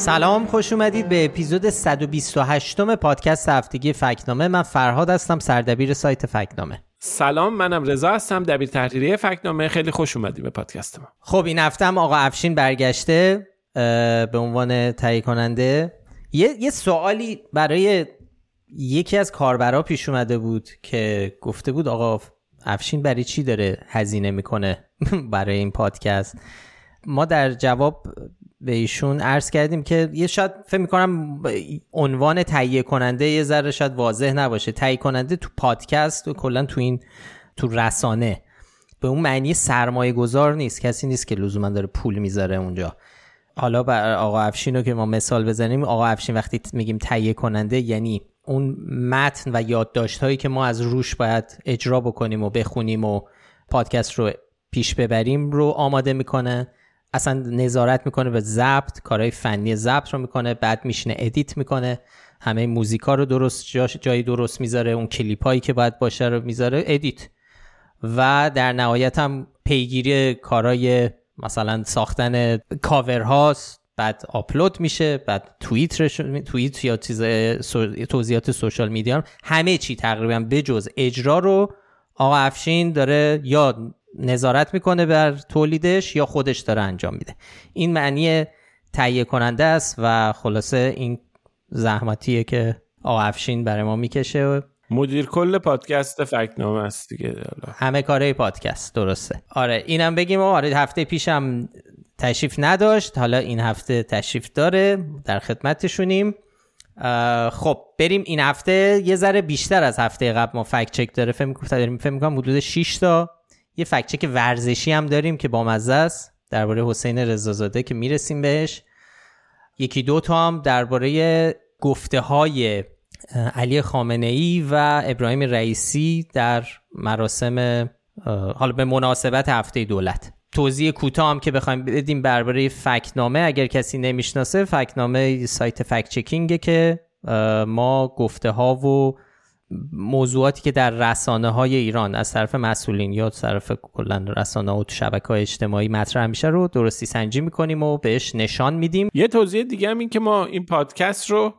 سلام خوش اومدید به اپیزود 128 م پادکست هفتگی فکنامه. من فرهاد هستم سردبیر سایت فکنامه. سلام منم رضا هستم دبیر تحریریه فکنامه. خیلی خوش اومدید به پادکست ما. خب این هفته هم آقا افشین برگشته به عنوان تهیه کننده یه, یه سوالی برای یکی از کاربرا پیش اومده بود که گفته بود آقا افشین برای چی داره هزینه می‌کنه برای این پادکست؟ ما در جواب به ایشون عرض کردیم که یه شاید فکر می‌کنم عنوان تهیه کننده یه ذره شاید واضح نباشه. تهیه کننده تو پادکست و کلا تو این تو رسانه. به اون معنی سرمایه گذار نیست. کسی نیست که لزوما داره پول می‌ذاره اونجا. حالا بر آقا افشین رو که ما مثال بزنیم آقا افشین وقتی میگیم تهیه کننده یعنی اون متن و یادداشت هایی که ما از روش باید اجرا بکنیم و بخونیم و پادکست رو پیش ببریم رو آماده می‌کنه. اصلا نظارت می‌کنه به ضبط کارهای فنی ضبط رو می‌کنه بعد میشینه ادیت می‌کنه. همه موزیکا رو درست جایی درست می‌ذاره اون کلیپ هایی که باید باشه رو می‌ذاره ادیت. و در نهایت هم پیگیری کارهای مثلا ساختن کاور هاست بعد آپلود میشه بعد توییت توییت یا چیز توضیحات social media همه چی تقریبا بجز اجرا رو آقا افشین داره یا نظارت می‌کنه بر تولیدش یا خودش داره انجام میده. این معنی تهیه کننده است و خلاصه این زحمتیه که آقا افشین برای ما می‌کشه. مدیر کل پادکست فکنامه است دیگه. همه کاره پادکست درسته. آره اینم بگیم آره هفته پیشم تشریف نداشت. حالا این هفته تشریف داره در خدمتشونیم. خب بریم این هفته. یه ذره بیشتر از هفته قبل ما فکت چک داره. فکر می‌کنم حدود 6 تا یه فکچک ورزشی هم داریم که با مزه است. درباره حسین رضازاده که می‌رسیم بهش. یکی دو تا هم درباره گفته های علی خامنه ای و ابراهیم رئیسی در مراسم حالا به مناسبت هفته دولت. توضیح کوتاه هم که بخوایم بدیم درباره فکنامه. اگر کسی نمی‌شناسه فکنامه سایت فکت چکینگه که ما گفته ها و موضوعاتی که در رسانه های ایران از طرف مسئولین یا طرف کلا رسانه و شبکه های اجتماعی مطرح میشه رو درستی سنجی می‌کنیم و بهش نشان میدیم. یه توضیح دیگه هم این که ما این پادکست رو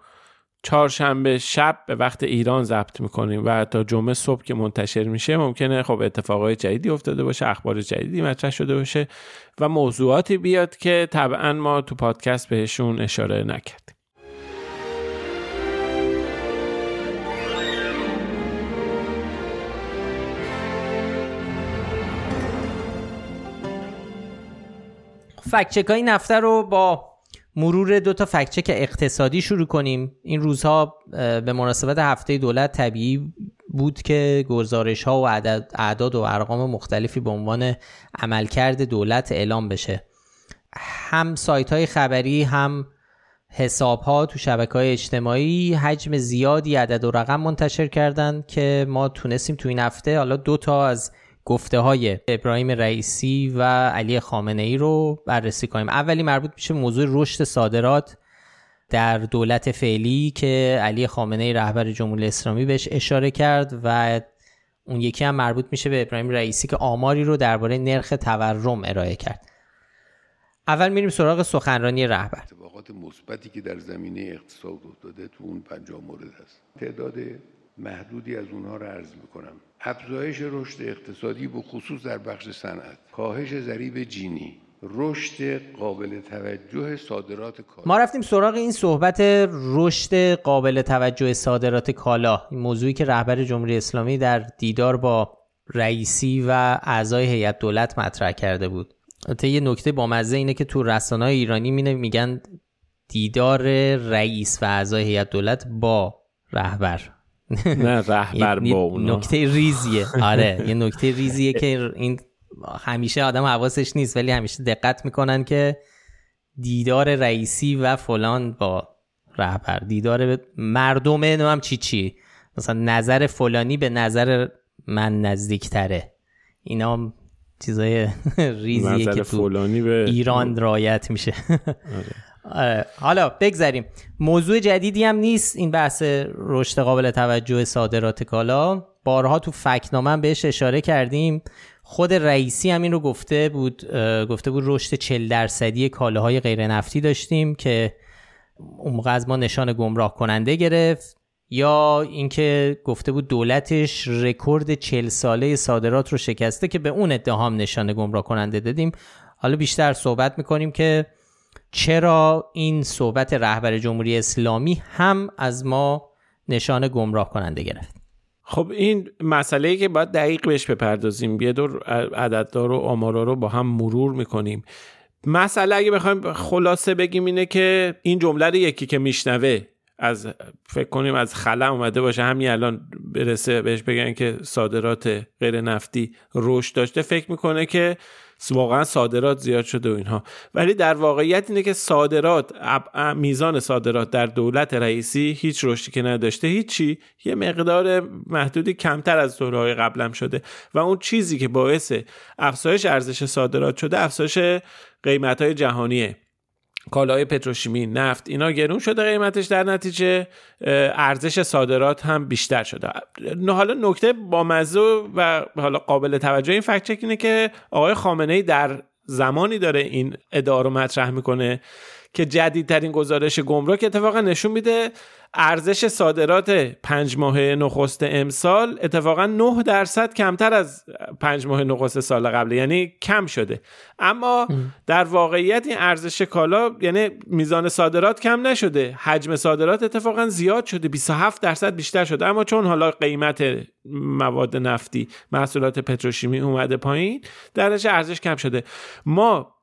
چهارشنبه شب به وقت ایران ضبط می‌کنیم و تا جمعه صبح که منتشر میشه ممکنه خب اتفاقای جدیدی افتاده باشه اخبار جدیدی مطرح شده باشه و موضوعاتی بیاد که طبعا ما تو پادکست بهشون اشاره نکردیم. فکچک های نفته رو با مرور دو تا فکچک اقتصادی شروع کنیم. این روزها به مناسبت هفته دولت طبیعی بود که گزارش ها و اعداد و ارقام مختلفی به عنوان عملکرد دولت اعلام بشه. هم سایت های خبری هم حساب ها تو شبکه های اجتماعی حجم زیادی عدد و رقم منتشر کردن که ما تونستیم تو این هفته حالا دو تا از گفته های ابراهیم رئیسی و علی خامنه ای رو بررسی کنیم. اولی مربوط میشه موضوع رشد صادرات در دولت فعلی که علی خامنه ای رهبر جمهوری اسلامی بهش اشاره کرد و اون یکی هم مربوط میشه به ابراهیم رئیسی که آماری رو درباره نرخ تورم ارائه کرد. اول میریم سراغ سخنرانی رهبر. اتفاقات مثبتی که در زمینه اقتصاد افتاده تو اون 50 مورد هست. تعداد محدودی از اونها رو عرض می‌کنم. افزایش رشد اقتصادی به خصوص در بخش صنعت. کاهش ضریب جینی. رشد قابل توجه صادرات کالا. ما رفتیم سراغ این صحبت رشد قابل توجه صادرات کالا. این موضوعی که رهبر جمهوری اسلامی در دیدار با رئیسی و اعضای هیئت دولت مطرح کرده بود. البته یه نکته با مزه اینه که تو رسانه ایرانی مینه میگن دیدار رئیس و اعضای هیئت دولت با رهبر. نه رهبر با اونا. نکته ریزیه. آره یه نکته ریزیه که این همیشه آدم حواسش نیست ولی همیشه دقت می‌کنن که دیدار رئیسی و فلان با رهبر. دیدار مردم هم چی چی؟ مثلا نظر فلانی به نظر من نزدیکتره. اینا هم چیزای ریزیه که تو به... ایران رایت میشه. حالا بگذاریم موضوع جدیدی هم نیست این بحث رشد قابل توجه صادرات کالا. بارها تو فکنامه بهش اشاره کردیم. خود رئیسی هم این رو گفته بود گفته بود رشد 40 درصدی کالاهای غیر نفتی داشتیم که اون از ما نشان گمراه کننده گرفت. یا اینکه گفته بود دولتش رکورد 40 ساله صادرات رو شکسته که به اون اتهام نشان گمراه کننده دادیم. حالا بیشتر صحبت می‌کنیم که چرا این صحبت رهبر جمهوری اسلامی هم از ما نشان گمراه کننده گرفت؟ خب این مسئله که باید دقیق بهش بپردازیم یه دور عدددار و آمارا رو با هم مرور می‌کنیم. مسئله اگه بخوایم خلاصه بگیم اینه که این جمله رو یکی که میشنوه از فکر کنیم از خلا اومده باشه همین الان برسه بهش بگن که صادرات غیر نفتی رشد داشته فکر می‌کنه که واقعا صادرات زیاد شده و اینها. ولی در واقعیت اینه که صادرات میزان صادرات در دولت رئیسی هیچ رشدی که نداشته هیچی. یه مقدار محدودی کمتر از دورهای قبلم شده و اون چیزی که باعث افزایش ارزش صادرات شده افزایش قیمت های جهانیه. کالای پتروشیمی نفت اینا گرون شده قیمتش در نتیجه ارزش صادرات هم بیشتر شده. حالا نکته با مزه و حالا قابل توجه این فکت اینه که آقای خامنه ای در زمانی داره این ادعا رو مطرح می‌کنه که جدیدترین گزارش گمرک اتفاقا نشون میده. ارزش صادرات پنج ماه نخست امسال اتفاقا 9 درصد کمتر از پنج ماه نخست سال قبل یعنی کم شده. اما در واقعیت این ارزش کالا یعنی میزان صادرات کم نشده. حجم صادرات اتفاقا زیاد شده 27 درصد بیشتر شده. اما چون حالا قیمت مواد نفتی محصولات پتروشیمی اومده پایین درجه ارزش کم شده. ما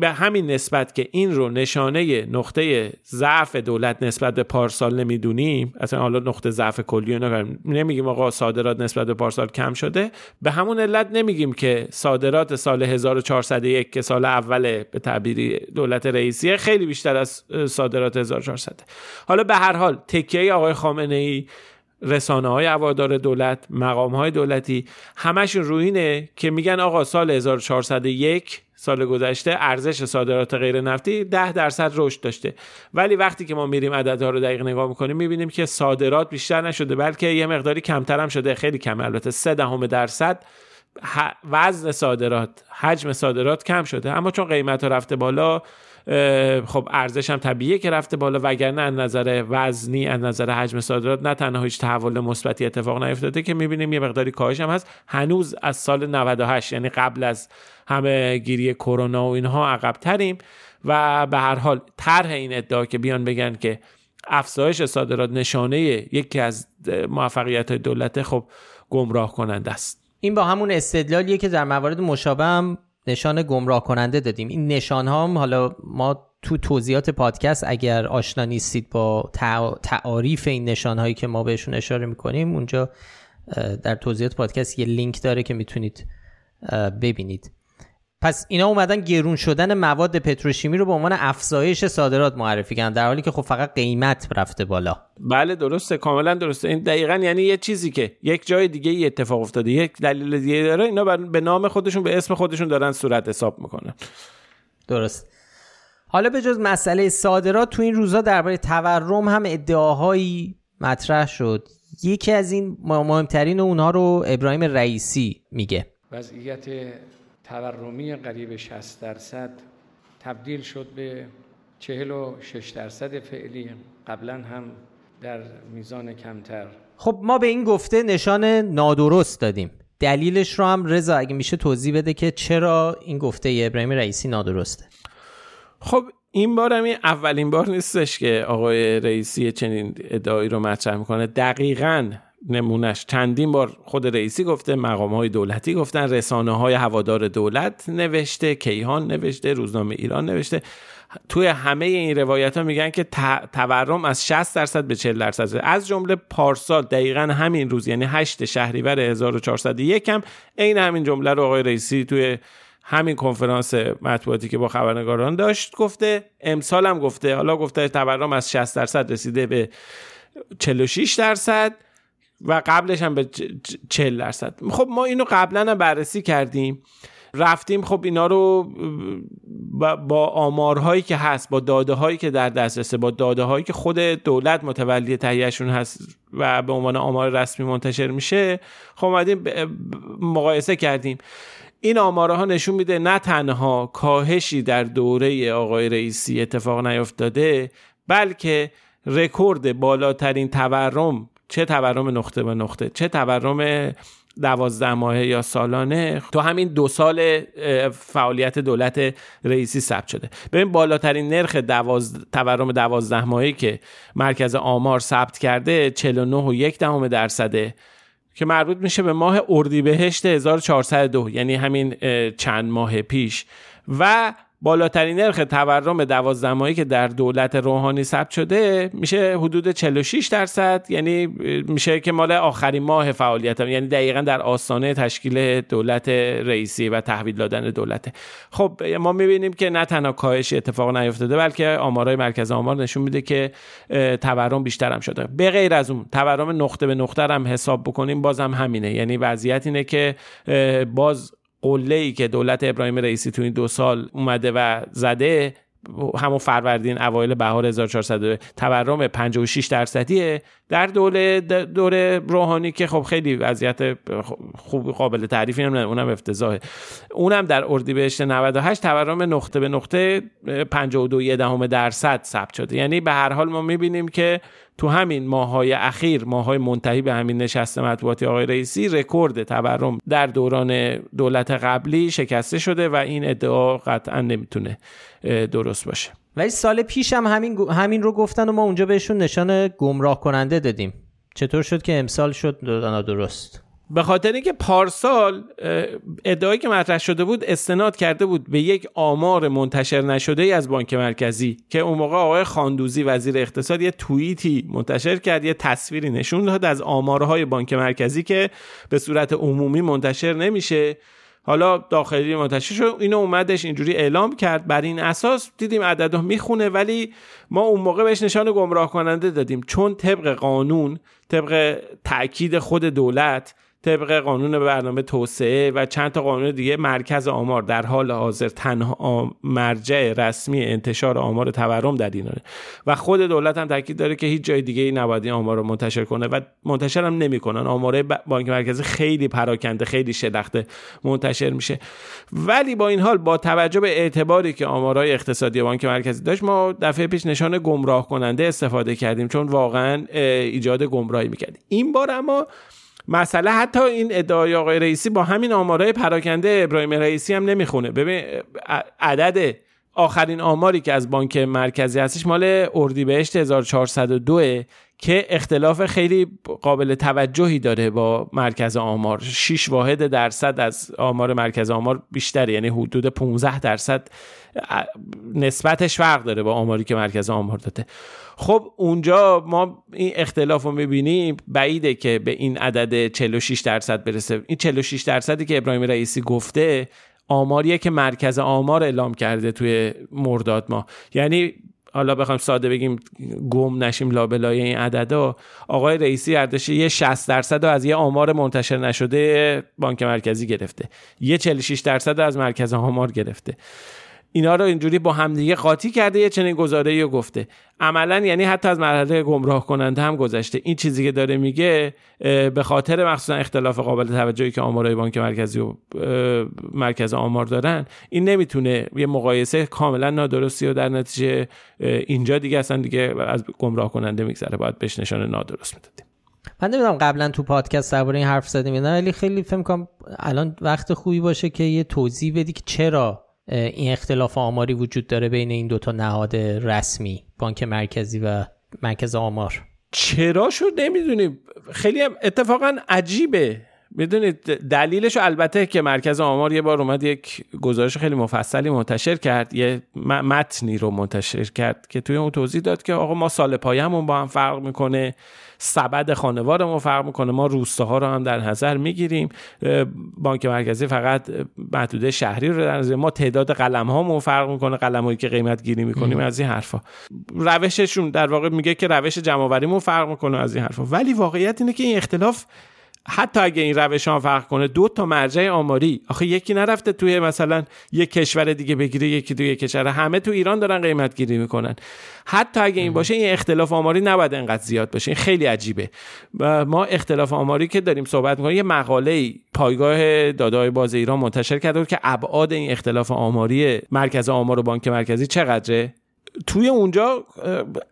به, همین نسبت که این رو نشانه نقطه ضعف دولت نسبت به پارسال نمی‌دونیم اصلا حالا نقطه ضعف کلی نمیگیم آقا صادرات نسبت به پارسال کم شده. به همون علت نمیگیم که صادرات سال 1401 که سال اول به تعبیری دولت رئیسیه خیلی بیشتر از صادرات 1400 حالا به هر حال تکیه آقای خامنه ای رسانه های هوادار دولت مقام های دولتی همشون روی اینه که میگن آقا سال 1401 سال گذشته ارزش صادرات غیر نفتی 10 درصد رشد داشته. ولی وقتی که ما میریم عددها رو دقیق نگاه می‌کنیم می‌بینیم که صادرات بیشتر نشده بلکه یه مقداری کمتر هم شده. خیلی کم البته. 3 دهم درصد وزن صادرات حجم صادرات کم شده. اما چون قیمت رفته بالا خب ارزش هم طبیعیه که رفته بالا وگرنه از نظر وزنی از نظر حجم صادرات نه تنها هیچ تحول مثبتی اتفاق نیفتاده که می‌بینیم یه مقداری کاهش هم هست. هنوز از سال 98 یعنی قبل از همه گیری کرونا و اینها عقب تریم و به هر حال طرح این ادعا که بیان بگن که افزایش صادرات نشانه یکی از موفقیت دولت خب گمراه کننده است. این با همون استدلالیه که در موارد مشابه هم نشان گمراه کننده دادیم. این نشان هم حالا ما تو توضیحات پادکست اگر آشنا نیستید با تعاریف این نشان هایی که ما بهشون اشاره می‌کنیم اونجا در توضیحات پادکست یه لینک داره که می‌تونید ببینید. پس اینا اومدن گرون شدن مواد پتروشیمی رو به عنوان افزایش صادرات معرفی کردن در حالی که خب فقط قیمت رفته بالا. بله درسته. کاملا درسته. این دقیقا یعنی یه چیزی که یک جای دیگه ای اتفاق افتاده یک دلیل دیگه داره اینا به نام خودشون به اسم خودشون دارن صورت حساب می‌کنن. درست. حالا به جز مسئله صادرات تو این روزا درباره تورم هم ادعاهایی مطرح شد. یکی از این مهمترین اونها رو ابراهیم رئیسی میگه. وضعیت تورمی قریب 60 درصد تبدیل شد به 46 درصد فعلی قبلا هم در میزان کمتر. خب ما به این گفته نشان نادرست دادیم. دلیلش رو هم رضا اگه میشه توضیح بده که چرا این گفته ابراهیم رئیسی نادرسته. خب این بار هم اولین بار نیستش که آقای رئیسی چنین ادعایی رو مطرح می‌کنه. دقیقا نمونش چندین بار خود رئیسی گفته مقام های دولتی گفتن رسانه های هوادار دولت نوشته کیهان نوشته روزنامه ایران نوشته. توی همه این روایت ها میگن که تورم از 60 درصد به 40 درصد از جمله پارسال دقیقا همین روز یعنی 8 شهریور 1401 هم عین همین جمله رو آقای رئیسی توی همین کنفرانس مطبوعاتی که با خبرنگاران داشت گفته. امسال هم گفته. حالا گفته تورم از 60 درصد رسیده به 46 درصد. و قبلش هم به 40 درصد. خب ما اینو قبلا هم بررسی کردیم. رفتیم خب اینا رو با آمارهایی که هست با داده هایی که در دسترسه با داده هایی که خود دولت متولی تهیهشون هست و به عنوان آمار رسمی منتشر میشه. خب اومدیم مقایسه کردیم. این آماره ها نشون میده نه تنها کاهشی در دوره آقای رئیسی اتفاق نیفتاده بلکه رکورد بالاترین تورم چه تورم نقطه به نقطه چه تورم دوازده ماهه یا سالانه تو همین دو سال فعالیت دولت رئیسی ثبت شده. ببین بالاترین نرخ دواز... تورم دوازده ماهه که مرکز آمار ثبت کرده 49 و یک دهم درصده که مربوط میشه به ماه اردیبهشت 1402 یعنی همین چند ماه پیش. و بالاترین نرخ تورم دوازده ماهی که در دولت روحانی ثبت شده میشه حدود 46 درصد. یعنی میشه که مال آخرین ماه فعالیت هم. یعنی دقیقا در آستانه تشکیل دولت رئیسی و تحویل دادن دولت. خب ما می‌بینیم که نه تنها کاهش اتفاق نیفتاده بلکه آمارای مرکز آمار نشون میده که تورم بیشتر هم شده. به غیر از اون تورم نقطه به نقطه هم حساب بکنیم بازم همینه. یعنی وضعیت اینه که باز قله ای که دولت ابراهیم رئیسی تو این دو سال اومده و زده همون فروردین اوایل بهار 1400 تورم 56 درصدیه. در دوره دوره روحانی که خب خیلی وضعیت خوب قابل تعریفی هم اونم افتضاحه. اونم در اردیبهشت 98 تورم نقطه به نقطه 52 دهم درصد ثبت شده. یعنی به هر حال ما می‌بینیم که تو همین ماهای اخیر ماهای منتهی به همین نشست مطبوعاتی آقای رئیسی رکورد تورم در دوران دولت قبلی شکسته شده و این ادعا قطعا نمی‌تونه درست باشه. ولی سال پیش هم همین, همین رو گفتن و ما اونجا بهشون نشان گمراه کننده دادیم. چطور شد که امسال شد؟ درست. به خاطر اینکه پارسال ادعایی که مطرح شده بود استناد کرده بود به یک آمار منتشر نشده ای از بانک مرکزی که اون موقع آقای خاندوزی وزیر اقتصاد یه توییتی منتشر کرد یه تصویری نشون داد از آمارهای بانک مرکزی که به صورت عمومی منتشر نمیشه. حالا داخلی منتشر شد اینو اومدش اینجوری اعلام کرد. بر این اساس دیدیم عدد می‌خونه ولی ما اون موقع بهش نشان گمراه کننده دادیم. چون طبق قانون طبق تاکید خود دولت طبق قانون برنامه توسعه و چند تا قانون دیگه مرکز آمار. در حال حاضر تنها مرجع رسمی انتشار آمار تورم در ایرانه و خود دولت هم تاکید داره که هیچ جای دیگه ای نباید این آمار رو منتشر کنه و منتشر هم نمی‌کنن آمار بانک مرکزی خیلی پراکنده خیلی شلخته منتشر میشه. ولی با این حال با توجه به اعتباری که آمارهای اقتصادی بانک مرکزی داشت ما دفعه پیش نشان گمراه کننده استفاده کردیم چون واقعا ایجاد گمراهی می‌کرد این بار اما مسئله حتی این ادعای آقای رئیسی با همین آمارای پراکنده ابراهیم رئیسی هم نمی‌خونه. ببین عدد آخرین آماری که از بانک مرکزی هستش مال اردیبهشت 1402 که اختلاف خیلی قابل توجهی داره با مرکز آمار. 6 واحد درصد از آمار مرکز آمار بیشتره یعنی حدود 15 درصد نسبتش فرق داره با آماری که مرکز آمار داده. خب اونجا ما این اختلاف رو می‌بینیم. بعیده که به این عدد 46 درصد برسه. این 46 درصدی که ابراهیم رئیسی گفته آماریه که مرکز آمار اعلام کرده توی مرداد ما. یعنی حالا بخوایم ساده بگیم گم نشیم لابلای این عددا. آقای رئیسی اردشی یه 60 درصد از یه آمار منتشر نشده بانک مرکزی گرفته. یه 46 درصد از مرکز آمار گرفته. اینا رو اینجوری با همدیگه قاطی کرده یه چنین گزاره رو گفته. عملا یعنی حتی از مرحله گمراه کننده هم گذشته. این چیزی که داره میگه به خاطر مخصوصا اختلاف قابل توجهی که آمارای بانک مرکزی و مرکز آمار دارن این نمی‌تونه یه مقایسه کاملا نادرستی و در نتیجه اینجا دیگه اصلا دیگه از گمراه کننده میگذره. باید بهش نشان نادرست می‌دادیم. من نمی‌دونم قبلا تو پادکست درباره این حرف زدیم نه ولی خیلی فکر کنم الان وقت خوبی باشه که یه توضیح بدی که چرا این اختلاف آماری وجود داره بین این دوتا نهاد رسمی بانک مرکزی و مرکز آمار. چرا شد؟ نمی‌دونیم خیلی اتفاقا عجیبه. می‌دونید دلیلش البته که مرکز آمار یه بار اومد یک گزارش خیلی مفصلی منتشر کرد یه متنی رو منتشر کرد که توی اون توضیح داد که آقا ما سال پایمون با هم فرق می‌کنه سبد خانوارمون فرق می‌کنه ما روستاها رو هم در نظر می‌گیریم بانک مرکزی فقط محدوده شهری رو در نظر ما تعداد قلم هامون فرق می‌کنه قلم هایی که قیمت گیری می‌کنیم از این حرفا. روششون در واقع میگه که روش جمع فرق می‌کنه از این حرفا. ولی واقعیت اینه که این اختلاف حتی اگه این روش ها فرق کنه دو تا مرجع آماری. آخه یکی نرفته توی مثلا یک کشور دیگه بگیره یکی توی کشور. همه تو ایران دارن قیمت گیری می‌کنن. حتی اگه این باشه این اختلاف آماری نباید انقدر زیاد باشه. این خیلی عجیبه. ما اختلاف آماری که داریم صحبت می‌کنیم یه مقاله پایگاه دادای باز ایران منتشر کرده بود که ابعاد این اختلاف آماری مرکز آمار و بانک مرکزی چقدره؟ توی اونجا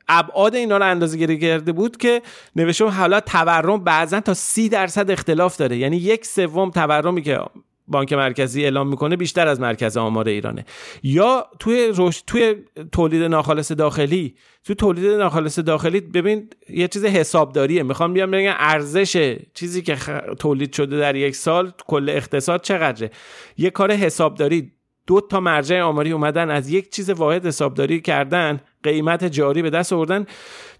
ابعاد اینا رو اندازه گیری کرده بود که نوشته حالا تورم بعضا تا سی درصد اختلاف داره. یعنی یک سوم تورمی که بانک مرکزی اعلام می‌کنه بیشتر از مرکز آمار ایرانه. یا توی رشد توی تولید ناخالص داخلی تو تولید ناخالص داخلی ببین یه چیز حسابداریه. می‌خوام بیام بگم ارزش چیزی که تولید شده در یک سال کل اقتصاد چقدره؟ یه کار حسابداری. دو تا مرجع آماری اومدن از یک چیز واحد حسابداری کردن قیمت جاری به دست آوردن.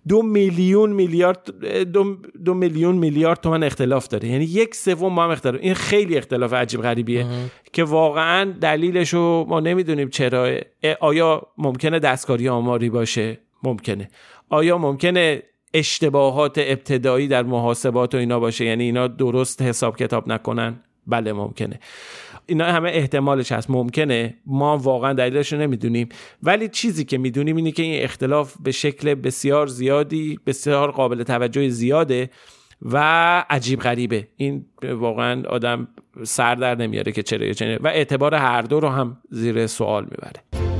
دو میلیون میلیارد دو, دو میلیون میلیارد تومن اختلاف داره. یعنی یک سوم با هم اختلاف. این خیلی اختلاف عجیب غریبیه که واقعا دلیلش رو ما نمی‌دونیم چرا. آیا ممکنه دستکاری آماری باشه؟ ممکنه. آیا ممکنه اشتباهات ابتدایی در محاسبات و اینا باشه؟ یعنی اینا درست حساب کتاب نکنن؟ بله ممکنه. اینا همه احتمالش هست. ممکنه. ما واقعا دلیلش رو نمی‌دونیم. ولی چیزی که می‌دونیم اینه که این اختلاف به شکل بسیار زیادی بسیار قابل توجه زیاده و عجیب غریبه. این واقعا آدم سر در نمیاره که چرا چنه و اعتبار هر دو رو هم زیر سوال می‌بره.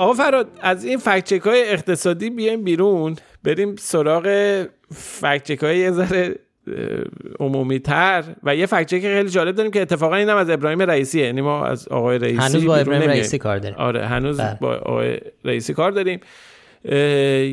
آقا فراد از این فکچک های اقتصادی بیایم بیرون. بریم سراغ فکچک های یه ذره عمومی تر و یه فکچک خیلی جالب داریم که اتفاقا اینم از ابراهیم رئیسیه. یعنی ما از آقای رئیسی هنوز با ابراهیم رئیسی کار داریم. آره هنوز بله. با آقای رئیسی کار داریم.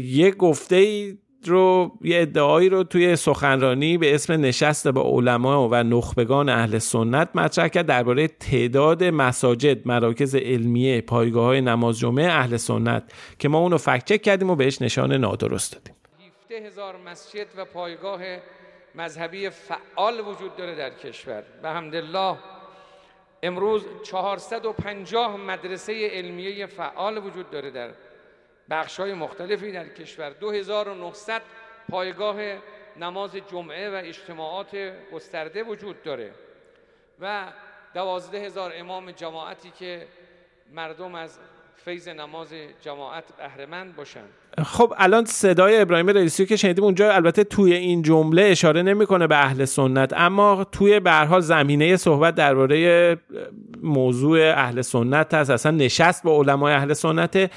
یه گفته ای رو یه ادعایی رو توی سخنرانی به اسم نشست با علما و نخبگان اهل سنت مطرح کرد درباره تعداد مساجد مراکز علمیه پایگاه های نماز جمعه اهل سنت که ما اونو فکت چک کردیم و بهش نشان نادرست دادیم. 17 هزار مسجد و پایگاه مذهبی فعال وجود داره در کشور. به حمدالله امروز 450 مدرسه علمیه فعال وجود داره در بخش های مختلفی در کشور. 2900 پایگاه نماز جمعه و اجتماعات گسترده وجود داره و دوازده هزار امام جماعتی که مردم از فیض نماز جماعت بهرهمند باشن خب الان صدای ابراهیم رئیسی که شنیدیم اونجا البته توی این جمله اشاره نمی‌کنه به اهل سنت اما توی به زمینه صحبت درباره موضوع اهل سنت هست. اصلا نشست با علمای اهل سنت.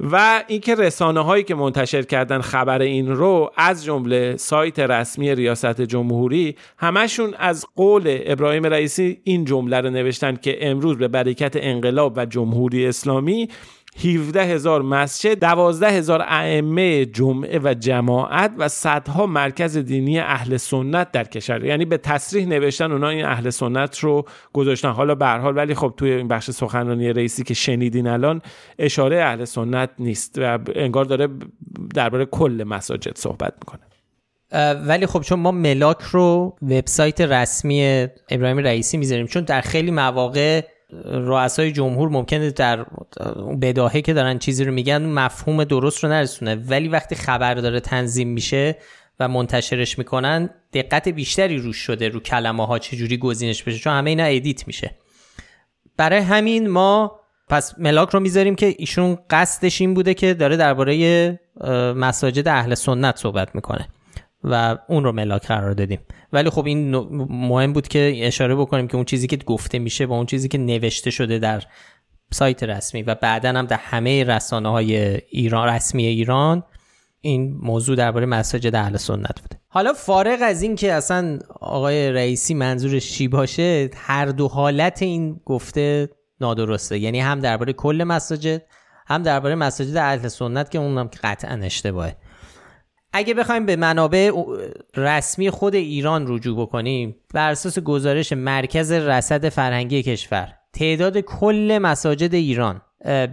و اینکه رسانه هایی که منتشر کردن خبر این رو از جمله سایت رسمی ریاست جمهوری همشون از قول ابراهیم رئیسی این جمله رو نوشتن که امروز به برکت انقلاب و جمهوری اسلامی 17 هزار مسجد 12 هزار ائمه جمعه و جماعت و صدها مرکز دینی اهل سنت در کشور. یعنی به تصریح نوشتن اونا این اهل سنت رو گذاشتن. حالا به حال ولی خب توی این بخش سخنرانی رئیسی که شنیدین الان اشاره اهل سنت نیست و انگار داره درباره کل مساجد صحبت می‌کنه. ولی خب چون ما ملاک رو وبسایت رسمی ابراهیم رئیسی می‌ذاریم چون در خیلی مواقع رؤسای جمهور ممکنه در بداهه که دارن چیزی رو میگن مفهوم درست رو نرسونه. ولی وقتی خبر داره تنظیم میشه و منتشرش می‌کنن دقت بیشتری روش شده رو کلمه ها چجوری گزینش بشه چون همه اینا ادیت میشه. برای همین ما پس ملاک رو می‌ذاریم که ایشون قصدش این بوده که داره درباره مساجد اهل سنت صحبت می‌کنه. و اون رو ملاک قرار دادیم. ولی خب این مهم بود که اشاره بکنیم که اون چیزی که گفته میشه با اون چیزی که نوشته شده در سایت رسمی و بعدا هم در همه رسانه های ایران رسمی ایران این موضوع درباره مساجد اهل سنت بوده. حالا فارغ از این که اصلا آقای رئیسی منظورش چی باشه هر دو حالت این گفته نادرسته. یعنی هم درباره کل مساجد هم درباره مساجد اهل سنت که اونم قطعا اشتباهه. اگه بخوایم به منابع رسمی خود ایران رجوع بکنیم بر اساس گزارش مرکز رصد فرهنگی کشور تعداد کل مساجد ایران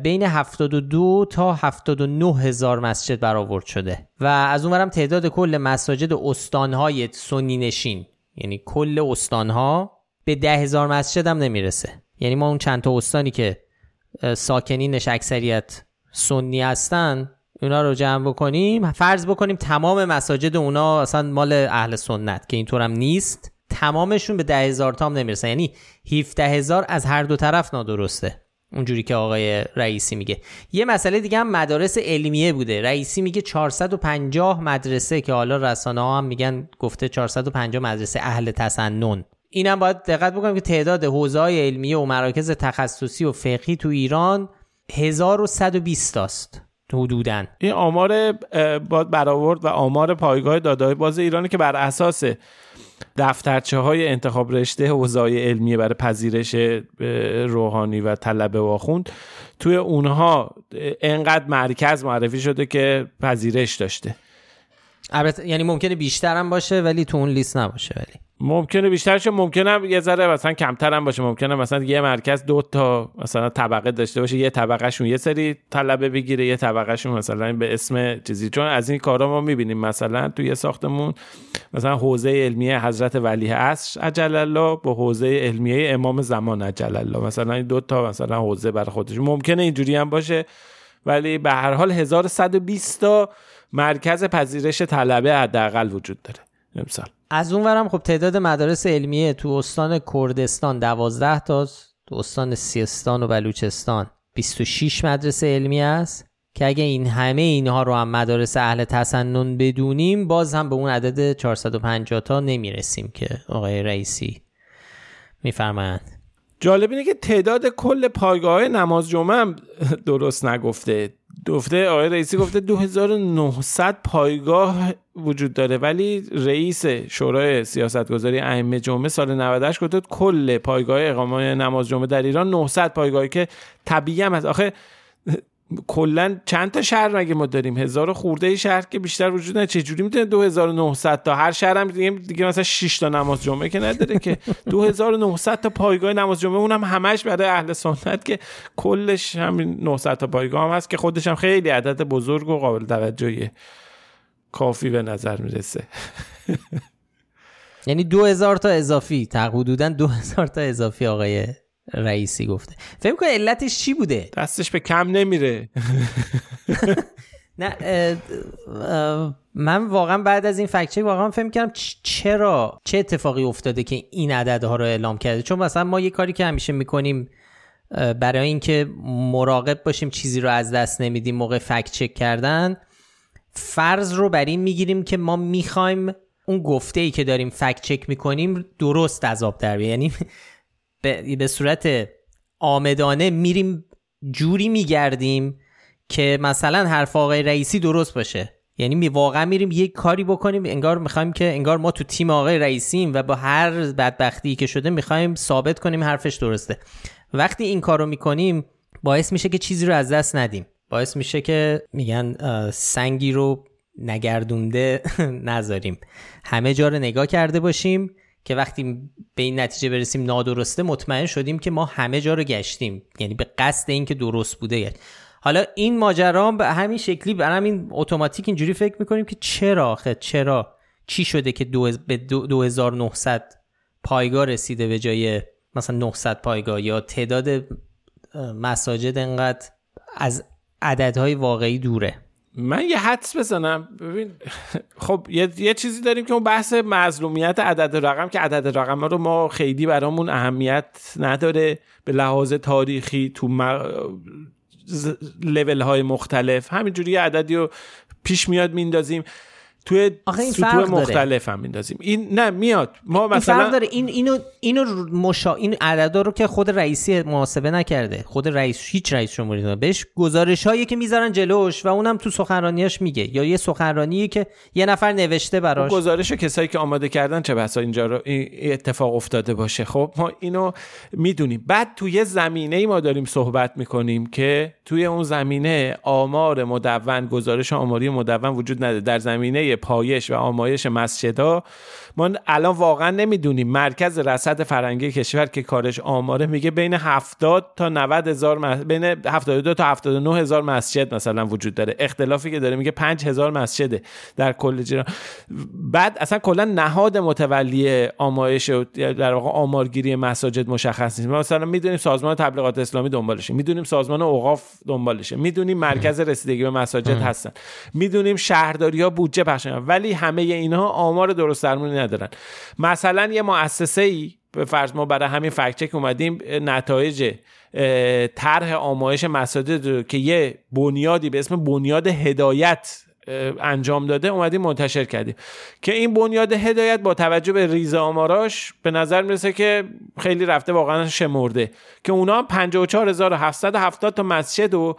بین 72 تا 79 هزار مسجد برآورد شده و از اونورم تعداد کل مساجد استانهای سنی نشین. یعنی کل استانها به ده هزار مسجد هم نمی‌رسه. یعنی ما اون چند تا استانی که ساکنینش اکثریت سنی هستن اونا رو جمع بکنیم. فرض بکنیم تمام مساجد اونا اصلا مال اهل سنت که اینطور هم نیست. تمامشون به ده هزار تا هم نمی‌رسن. یعنی 17 هزار از هر دو طرف نادرسته. اونجوری که آقای رئیسی میگه. یه مسئله دیگه هم مدارس علمیه بوده. رئیسی میگه 450 مدرسه که حالا رسانه ها هم میگن گفته 450 مدرسه اهل تسنن. اینم باید دقت بکنیم که تعداد حوزه های علمیه و مراکز تخصصی و فقهی تو ایران 1120 است حدودا. این آمار برآورد و آمار پایگاه دادای باز ایرانی که بر اساس دفترچه های انتخاب رشته حوزه علمیه برای پذیرش روحانی و طلبه و آخوند توی اونها انقدر مرکز معرفی شده که پذیرش داشته. البته یعنی ممکنه بیشتر هم باشه ولی تو اون لیست نباشه ولی. ممکنه بیشتر شه ممکنه یه ذره مثلا کمتر هم باشه. ممکنه مثلا یه مرکز دو تا مثلا طبقه داشته باشه. یه طبقهشون یه سری طلبه بگیره یه طبقهشون مثلا به اسم چیزی. چون از این کارا ما می‌بینیم مثلا توی ساختمون مثلا حوزه علمیه حضرت ولی عصر عجل الله با حوزه علمیه امام زمان عجل الله مثلا دو تا مثلا حوزه برای خودش ممکنه اینجوری هم باشه ولی به هر حال 1120 تا مرکز پذیرش طلبه حداقل وجود داره. امسال. از اونورم خب تعداد مدارس علمیه تو استان کردستان 12 تا تو استان سیستان و بلوچستان 26 مدرسه علمی است که اگه این همه اینها رو هم مدارس اهل تسنن بدونیم باز هم به اون عدد 450 تا نمی‌رسیم که آقای رئیسی میفرمایند. جالب اینه که تعداد کل پایگاه نماز جمعه هم درست نگفته. گفته آقای رئیسی گفته 2900 پایگاه وجود داره ولی رئیس شورای سیاستگذاری ائمه جمعه سال 98 گفته کل پایگاه اقامه نماز جمعه در ایران 900 پایگاهی که طبیعی هم هست. آخه کلا چند تا شهر مگه ما داریم؟ هزار خورده شهر که بیشتر وجود نداره. چه جوری می‌تونه 2900 تا؟ هر شهر هم دیگه, دیگه مثلا 6 تا نماز جمعه که نداره که. 2900 تا پایگاه نماز جمعه اونم همش برای اهل سنت که کلش همین 900 تا پایگاه هم هست که خودش هم خیلی عدد بزرگ و قابل توجهیه کافی به نظر می‌رسه. یعنی 2000 تا اضافی حدودا 2000 تا اضافی آقای رئیسی گفته. فکر کنم علتش چی بوده؟ دستش به کم نمیره. نه من واقعا بعد از این فکچه واقعا فهم کردم چرا چه اتفاقی افتاده که این عددها رو اعلام کرده؟ چون مثلا ما یه کاری که همیشه می‌کنیم برای اینکه مراقب باشیم چیزی رو از دست نمیدیم موقع فکت چک کردن فرض رو بر این می‌گیریم که ما می‌خوایم اون گفته ای که داریم فکت چک می‌کنیم درست عذاب در یعنی به, به صورت آمدانه میریم جوری میگردیم که مثلا حرف آقای رئیسی درست باشه. یعنی می واقعا میریم یک کاری بکنیم انگار می‌خوایم که انگار ما تو تیم آقای رئیسیم و با هر بدبختی که شده می‌خوایم ثابت کنیم حرفش درسته. وقتی این کارو می‌کنیم باعث میشه که چیزی رو از دست ندیم. باعث میشه که میگن سنگی رو نگردونده نذاریم. همه جا رو نگاه کرده باشیم. که وقتی به این نتیجه برسیم نادرسته مطمئن شدیم که ما همه جا رو گشتیم. یعنی به قصد اینکه درست بوده. یعنی. حالا این ماجرا به همین شکلی به همین اتوماتیک اینجوری فکر می‌کنیم که چرا آخه؟ چرا؟ چی شده که دو به 2900 پایگاه رسیده به جای مثلا 900 پایگاه یا تعداد مساجد انقدر از عددهای واقعی دوره؟ من یه حدس بزنم. ببین خب یه, یه چیزی داریم که اون بحث مظلومیت عدد رقم که عدد رقم رو ما خیلی برامون اهمیت نداره. به لحاظ تاریخی تو م... لول های مختلف. همینجوری عددی رو پیش میاد میندازیم. توی آخه این سطوح فرق داره. مختلف هم میندازیم. این نه میاد. ما این فرق مثلا داره. این اینو اینو مشا... این عددا رو که خود رئیسی محاسبه نکرده. خود رئیس هیچ رئیس جمهوری بهش گزارش هایی که می‌ذارن جلوش و اونم تو سخنرانیاش میگه. یا یه سخنرانی که یه نفر نوشته براش. گزارش کسایی که آماده کردن چه بسا اینجا رو این اتفاق افتاده باشه. خب ما اینو می‌دونیم. بعد توی زمینه ای ما داریم صحبت می‌کنیم که توی اون زمینه آمار مدون گزارش آماری مدون وجود نداره. در زمینه پایش و آمایش مسجدها ما الان واقعا نمی‌دونیم مرکز رصد فرنگی کشور که کارش آماره میگه بین 70 تا 90 هزار مس- بین 72 تا 79 هزار مسجد مثلا وجود داره. اختلافی که داره میگه 5 هزار مسجده در کل جیران بعد اصلا کلا نهاد متولی آمایش در واقع آمارگیری مساجد مشخص نیست. ما مثلا می‌دونیم سازمان تبلیغات اسلامی دنبالشه. می‌دونیم سازمان اوقاف دنبالشه. می‌دونیم مرکز رسیدگی به مساجد هستن. می‌دونیم شهرداری ها بودجه پخش. ولی همه اینها آمار درست درمونی ندارن. مثلا یه مؤسسه ای به فرض ما برای همین فکت چک اومدیم نتایج طرح آمایش مساجد رو که یه بنیادی به اسم بنیاد هدایت انجام داده اومدیم منتشر کردیم. که این بنیاد هدایت با توجه به ریز آماراش به نظر می‌رسه که خیلی رفته واقعا شمرده. که اونا هم 54770 تا مسجد و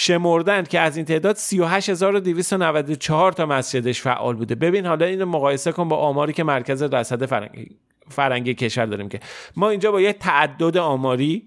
شمردن که از این تعداد 38294 تا مسجدش فعال بوده. ببین حالا اینو مقایسه کن با آماری که مرکز رصد فرنگی فرنگی کشور داریم که ما اینجا با یه تعدد آماری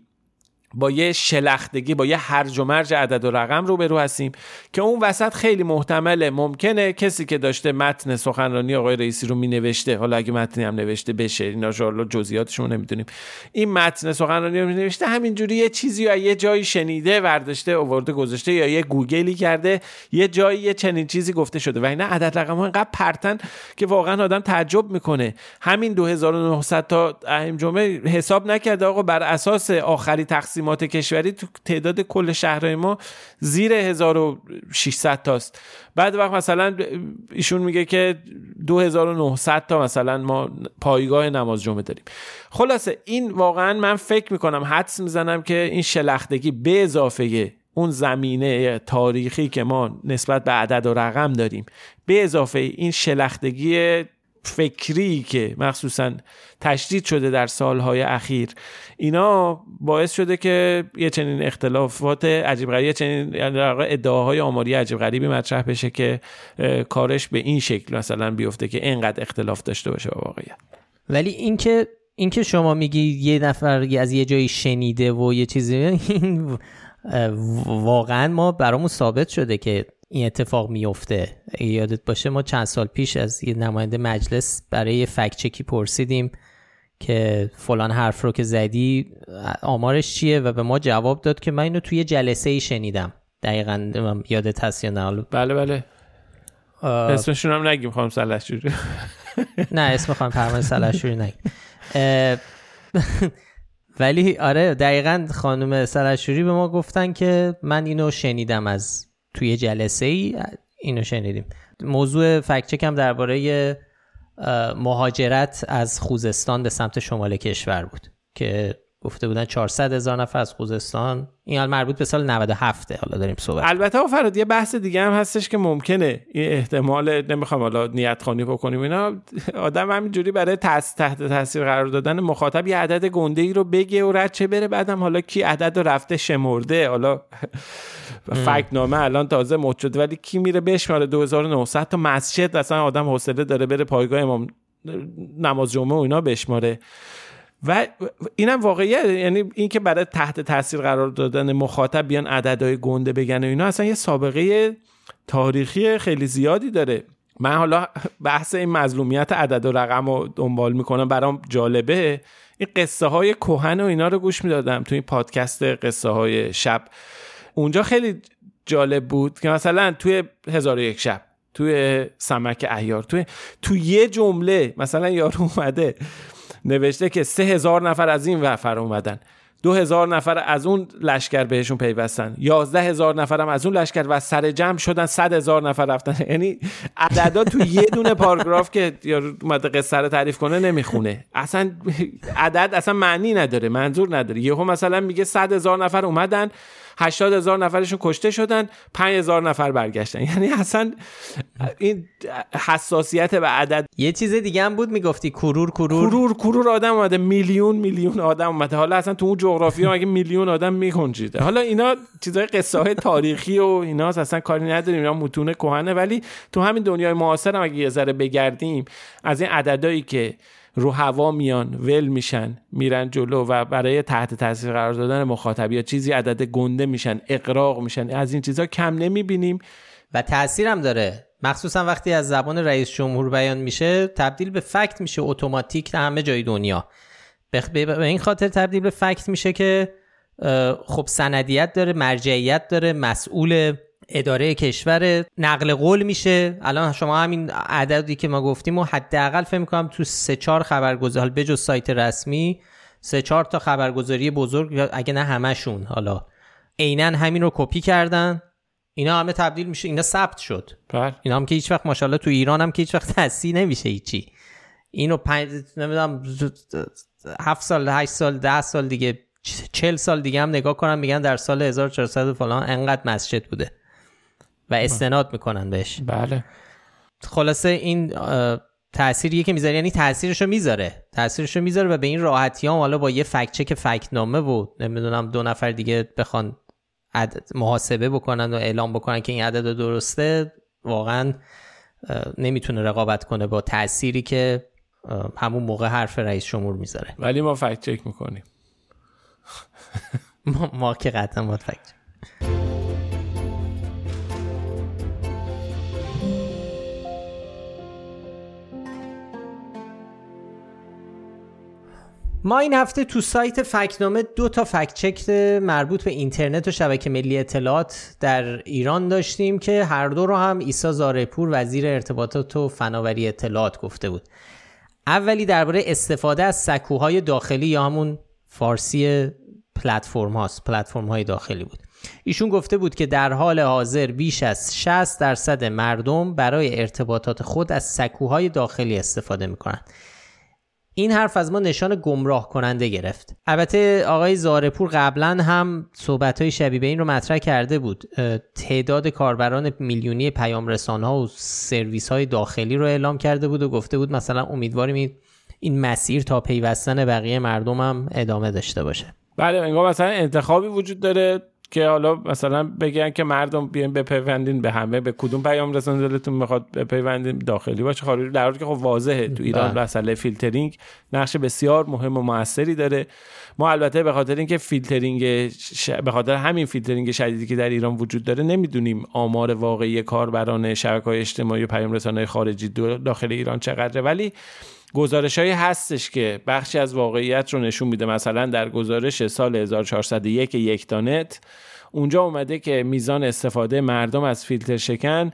با یه شلختگی با یه هرج و مرج عدد و رقم روبرو هستیم که اون وسط خیلی محتمله. ممکنه کسی که داشته متن سخنرانی آقای رئیسی رو مینوشته حالا اگه متنی هم نوشته بشه اینا جزئیاتشون رو نمی‌دونیم. این متن سخنرانی رو مینوشته همینجوری یه چیزی رو یه جایی شنیده ورداشته آورده گذاشته یا یه گوگلی کرده یه جایی یه چنین چیزی گفته شده. و اینا عدد رقم ها اینقدر پرتن که واقعا آدم تعجب می‌کنه. همین 2900 تا اهیم جمعه حساب نکرده آقا بر اساس آخری تقسیمات کشوری تو تعداد کل شهرهای ما زیر 1600 تاست. بعد وقت مثلا ایشون میگه که 2900 تا مثلا ما پایگاه نماز جمعه داریم. خلاصه این واقعا من فکر می‌کنم حدس می‌زنم که این شلختگی به اضافه اون زمینه تاریخی که ما نسبت به عدد و رقم داریم به اضافه این شلختگی فکری که مخصوصا تشدید شده در سالهای اخیر اینا باعث شده که یه چنین اختلافات عجیب غریبی چنین ادعاهای آماری عجیب غریبی مطرح بشه که کارش به این شکل مثلا بیفته که اینقدر اختلاف داشته باشه با واقعیت. ولی اینکه اینکه شما میگی یه نفر از یه جایی شنیده و یه چیزی واقعا ما برامون ثابت شده که این اتفاق میفته یادت باشه ما چند سال پیش از یه نماینده مجلس برای فکت چکی پرسیدیم که فلان حرف رو که زدی آمارش چیه؟ و به ما جواب داد که من اینو توی جلسه ای شنیدم. دقیقا یادت هست یا نه. بله بله. اه، اسمشون هم نگیم خانم سلحشوری نه اسم خانم پروانه سلحشوری نگیم. اه، ولی آره دقیقا خانم سلحشوری به ما گفتن که من اینو شنیدم از توی جلسه ای اینو شنیدیم. موضوع فکچک هم درباره مهاجرت از خوزستان به سمت شمال کشور بود که گفته بودن 400 هزار نفر از خوزستان. این حال مربوط به سال 97 حالا داریم صحبت البته فراد یه بحث دیگه هم هستش که ممکنه این احتمال نمی‌خوام حالا نیت خانی بکنیم اینا آدم همینجوری برای تحت تاثیر قرار دادن مخاطب یه عدد گنده ای رو بگه و رد چه بره بعدم حالا کی عدد رو رفته شمرده. حالا فکت نامه الان تازه مد شده ولی کی میره بشماره 2900 تا مسجد اصلا آدم حوصله داره بره پایگاه امام نماز جمعه و اینا بشماره. و اینم واقعیه. یعنی این که برای تحت تاثیر قرار دادن مخاطب بیان عددهای گنده بگن و اینا اصلا یه سابقه تاریخی خیلی زیادی داره. من حالا بحث این مظلومیت عدد و رقم رو دنبال می‌کنم برام جالبه. این قصه های کوهن و اینا رو گوش می‌دادم توی این پادکست قصه های شب. اونجا خیلی جالب بود که مثلا توی هزار و یک شب توی سمک احیار توی توی یه جمله مثلا یارو اومده نوشته که سه هزار نفر از این وفر اومدن. دو هزار نفر از اون لشکر بهشون پیوستن. یازده هزار هم از اون لشکر و سر جمع شدن صد هزار نفر رفتن. یعنی عددا تو یه دونه پاراگراف که یا اومده قصه رو تعریف کنه نمی‌خونه. اصلا عدد اصلا معنی نداره منظور نداره. یهو مثلا میگه صد هزار نفر اومدن 80 هزار نفرشون کشته شدن 5 هزار نفر برگشتن. یعنی اصلا این حساسیت به عدد. یه چیز دیگه هم بود می‌گفتی کرور کرور. کرور کرور آدم اومده میلیون میلیون آدم اومده. حالا اصلا تو اون جغرافیا مگه میلیون آدم میکنجیده حالا اینا چیزای قصه های تاریخی و اینا اصلا کاری نداریم. اینا متون کهنه. ولی تو همین دنیای معاصر هم اگه یه ذره بگردیم از این عددایی که رو هوا میان ول میشن میرن جلو و برای تحت تاثیر قرار دادن مخاطب یا چیزی عدد گنده میشن اقراق میشن. از این چیزا کم نمی‌بینیم. و تاثیرم داره. مخصوصا وقتی از زبان رئیس جمهور بیان میشه تبدیل به فکت میشه اتوماتیک همه جای دنیا. به این خاطر تبدیل به فکت میشه که خب سندیت داره مرجعیت داره مسئول اداره کشور نقل قول میشه. الان شما همین عددی که ما گفتیم و حداقل فکر می‌کنم تو سه چهار خبرگزاری بجز سایت رسمی سه چهار تا خبرگزاری بزرگ اگه نه همشون حالا عینا همین رو کپی کردن. اینا همه تبدیل میشه اینا ثبت شد. بله. اینا هم که هیچ وقت ماشاءالله تو ایران هم که هیچ وقت تصحیح نمیشه هیچی. اینو پنج نمی‌دونم هفت سال هشت سال ده سال دیگه چل سال دیگه هم نگاه کنم میگن در سال 1400 فلان انقدر مسجد بوده. و استناد می‌کنن بهش. بله. خلاصه این تأثیریه که می‌ذاره یعنی تاثیرشو می‌ذاره. تاثیرشو می‌ذاره و به این راحتی هم حالا با یه فکت چک فکت نامه و نمی‌دونم دو نفر دیگه بخوان محاسبه بکنن و اعلام بکنن که این عدد درسته واقعا نمی‌تونه رقابت کنه با تأثیری که همون موقع حرف رئیس جمهور می‌ذاره. ولی ما فکت چک می‌کنیم. ما, ما که قطعا باید فکت ما این هفته تو سایت فکنامه دو تا فکت چک مربوط به اینترنت و شبکه ملی اطلاعات در ایران داشتیم که هر دو رو هم ایسا زارپور وزیر ارتباطات و فناوری اطلاعات گفته بود. اولی درباره استفاده از سکوهای داخلی یا همون فارسی پلتفرم هاست پلتفرم های داخلی بود. ایشون گفته بود که در حال حاضر بیش از 60 درصد مردم برای ارتباطات خود از سکوهای داخلی استفاده می‌کنند. این حرف از ما نشان گمراه کننده گرفت. البته آقای زارپور قبلا هم صحبت های شبیه این رو مطرح کرده بود. تعداد کاربران میلیونی پیام رسان و سرویس های داخلی رو اعلام کرده بود و گفته بود مثلا امیدواریم این مسیر تا پیوستن بقیه مردم هم ادامه داشته باشه. بله انگار مثلا انتخابی وجود داره. که حالا مثلا بگن که مردم بیاین بپیوندین به همه به کدوم پیام رسان دلتون می‌خواد بپیوندین داخلی باشه خارجی. در حالی که خب واضحه تو ایران بله. مسئله فیلترینگ نقش بسیار مهم و موثری داره. ما البته به خاطر اینکه فیلترینگ ش... به خاطر همین فیلترینگ شدیدی که در ایران وجود داره نمی‌دونیم آمار واقعی کاربران شبکه های اجتماعی و پیام رسان های خارجی داخل ایران چقدره. ولی گزارش هایی هستش که بخشی از واقعیت رو نشون میده. مثلا در گزارش سال 1401 یک تانت اونجا اومده که میزان استفاده مردم از فیلتر شکن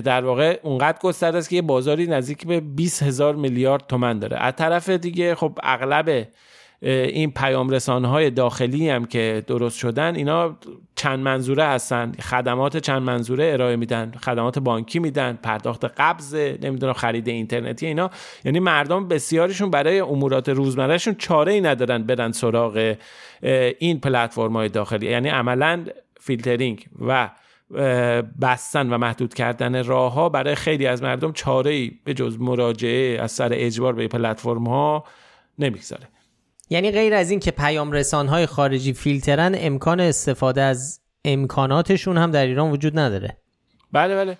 در واقع اونقدر گسترده است که یه بازاری نزدیک به 20 هزار میلیارد تومن داره. از طرف دیگه خب اغلب این پیام رسانه های داخلی هم که درست شدن اینا چند منظوره هستن. خدمات چند منظوره ارائه میدن. خدمات بانکی میدن پرداخت قبض نمی‌دونم خرید اینترنتی اینا. یعنی مردم بسیارشون برای امورات روزمرهشون چاره ای ندارن برن سراغ این پلتفرم های داخلی. یعنی عملا فیلترینگ و بستن و محدود کردن راه ها برای خیلی از مردم چاره ای به جز مراجعه از سر اجبار به پلتفرم ها نمی‌گذاره. یعنی غیر از این که پیام رسانهای خارجی فیلترن امکان استفاده از امکاناتشون هم در ایران وجود نداره. بله بله.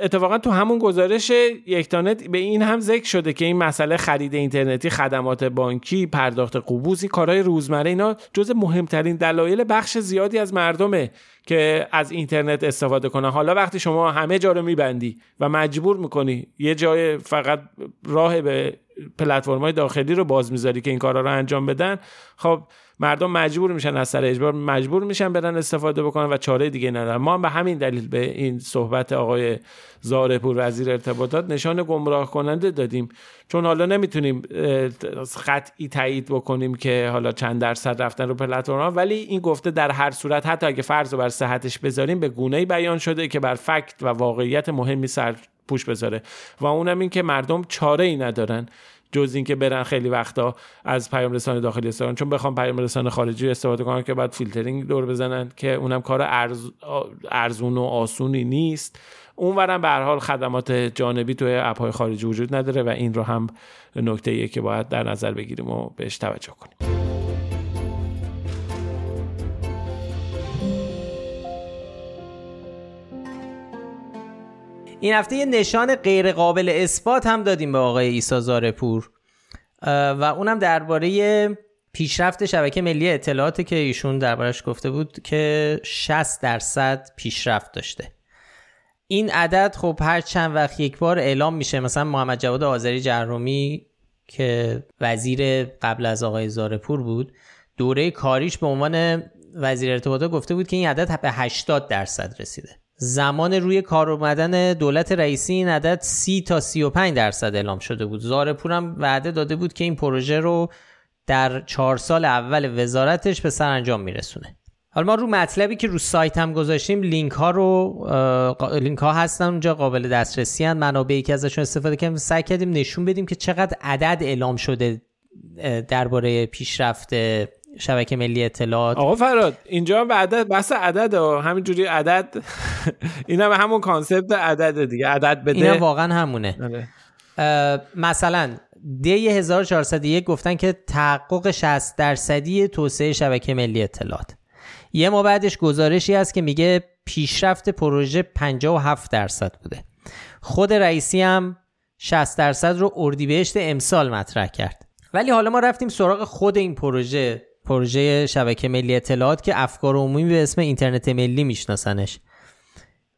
اتفاقا تو همون گزارش یکتانت به این هم ذکر شده که این مسئله خرید اینترنتی خدمات بانکی پرداخت قبوزی کارهای روزمره اینا جز مهمترین دلایل بخش زیادی از مردمه که از اینترنت استفاده کنن. حالا وقتی شما همه جا رو میبندی و مجبور می‌کنی یه جای فقط راه به پلتفرم‌های داخلی رو باز می‌ذاری که این کارا رو انجام بدن خب مردم مجبور میشن از سر اجبار مجبور میشن برن استفاده بکنن و چاره دیگه ندارن. ما هم به همین دلیل به این صحبت آقای زارپور وزیر ارتباطات نشان گمراه کننده دادیم. چون حالا نمی‌تونیم قطعی تایید بکنیم که حالا چند درصد رفتن رو پلتفرم ولی این گفته در هر صورت حتی اگه فرض رو بر صحتش بذاریم به گونه بیان شده که بر فکت و واقعیت مهمی سر پوش بذاره. و اونم این که مردم چاره ای ندارن جز اینکه برن خیلی وقتا از پیام رسانه داخلی استفاده چون بخوام پیام رسانه خارجی استفاده کنن که بعد فیلترینگ دور بزنن که اونم کار ارز... ارزون و آسونی نیست. اونورم به هر حال خدمات جانبی توی اپ خارجی وجود نداره و این رو هم نکته ایه که باید در نظر بگیریم و بهش توجه کنیم. این هفته یه نشان غیر قابل اثبات هم دادیم به آقای ایسا زارپور و اونم درباره پیشرفت شبکه ملی اطلاعات که ایشون دربارش گفته بود که 60 درصد پیشرفت داشته. این عدد خب هر چند وقت یک بار اعلام میشه مثلا محمد جواد آذری جهرومی که وزیر قبل از آقای زارپور بود دوره کاریش به عنوان وزیر ارتباطات گفته بود که این عدد به 80 درصد رسیده. زمان روی کار اومدن دولت رئیسی این عدد 30 تا 35 درصد اعلام شده بود. زارپور هم وعده داده بود که این پروژه رو در چهار سال اول وزارتش به سرانجام میرسونه. حالا ما رو مطلبی که رو سایت هم گذاشتیم لینک ها رو لینک ها هستن اونجا قابل دسترسی ان منابعی که ازشون استفاده کردیم سعی کردیم نشون بدیم که چقدر عدد اعلام شده درباره پیشرفت شبکه ملی اطلاعات. آقا فراد اینجا عدد بحث عدد همینجوری عدد اینا به همون concept عدد دیگه عدد بده. اینا واقعا همونه. آره. مثلا دی 1401 گفتن که تحقق 60 درصدی توسعه شبکه ملی اطلاعات. یه ما بعدش گزارشی هست که میگه پیشرفت پروژه 57 درصد بوده. خود رئیسی هم 60 درصد رو اردیبهشت امسال مطرح کرد. ولی حالا ما رفتیم سراغ خود این پروژه. پروژه شبکه ملی اطلاعات که افکار عمومی به اسم اینترنت ملی میشناسنش.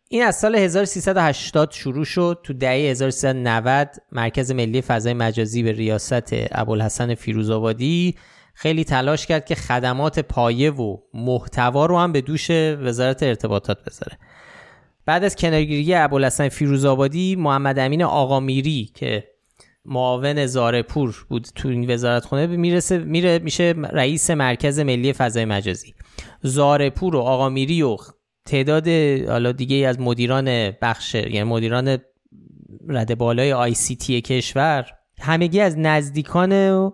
این از سال 1380 شروع شد. تو دهه 1390 مرکز ملی فضای مجازی به ریاست ابوالحسن فیروزآبادی خیلی تلاش کرد که خدمات پایه و محتوا رو هم به دوش وزارت ارتباطات بذاره. بعد از کنارگیری ابوالحسن فیروزآبادی محمد امین آقامیری که معاون زارپور بود تو این وزارت خونه می‌رسه میره میشه رئیس مرکز ملی فضای مجازی. زارپور و آقامیری و تعداد حالا دیگه از مدیران بخش یعنی مدیران رده بالای آی سی تی کشور همگی از نزدیکان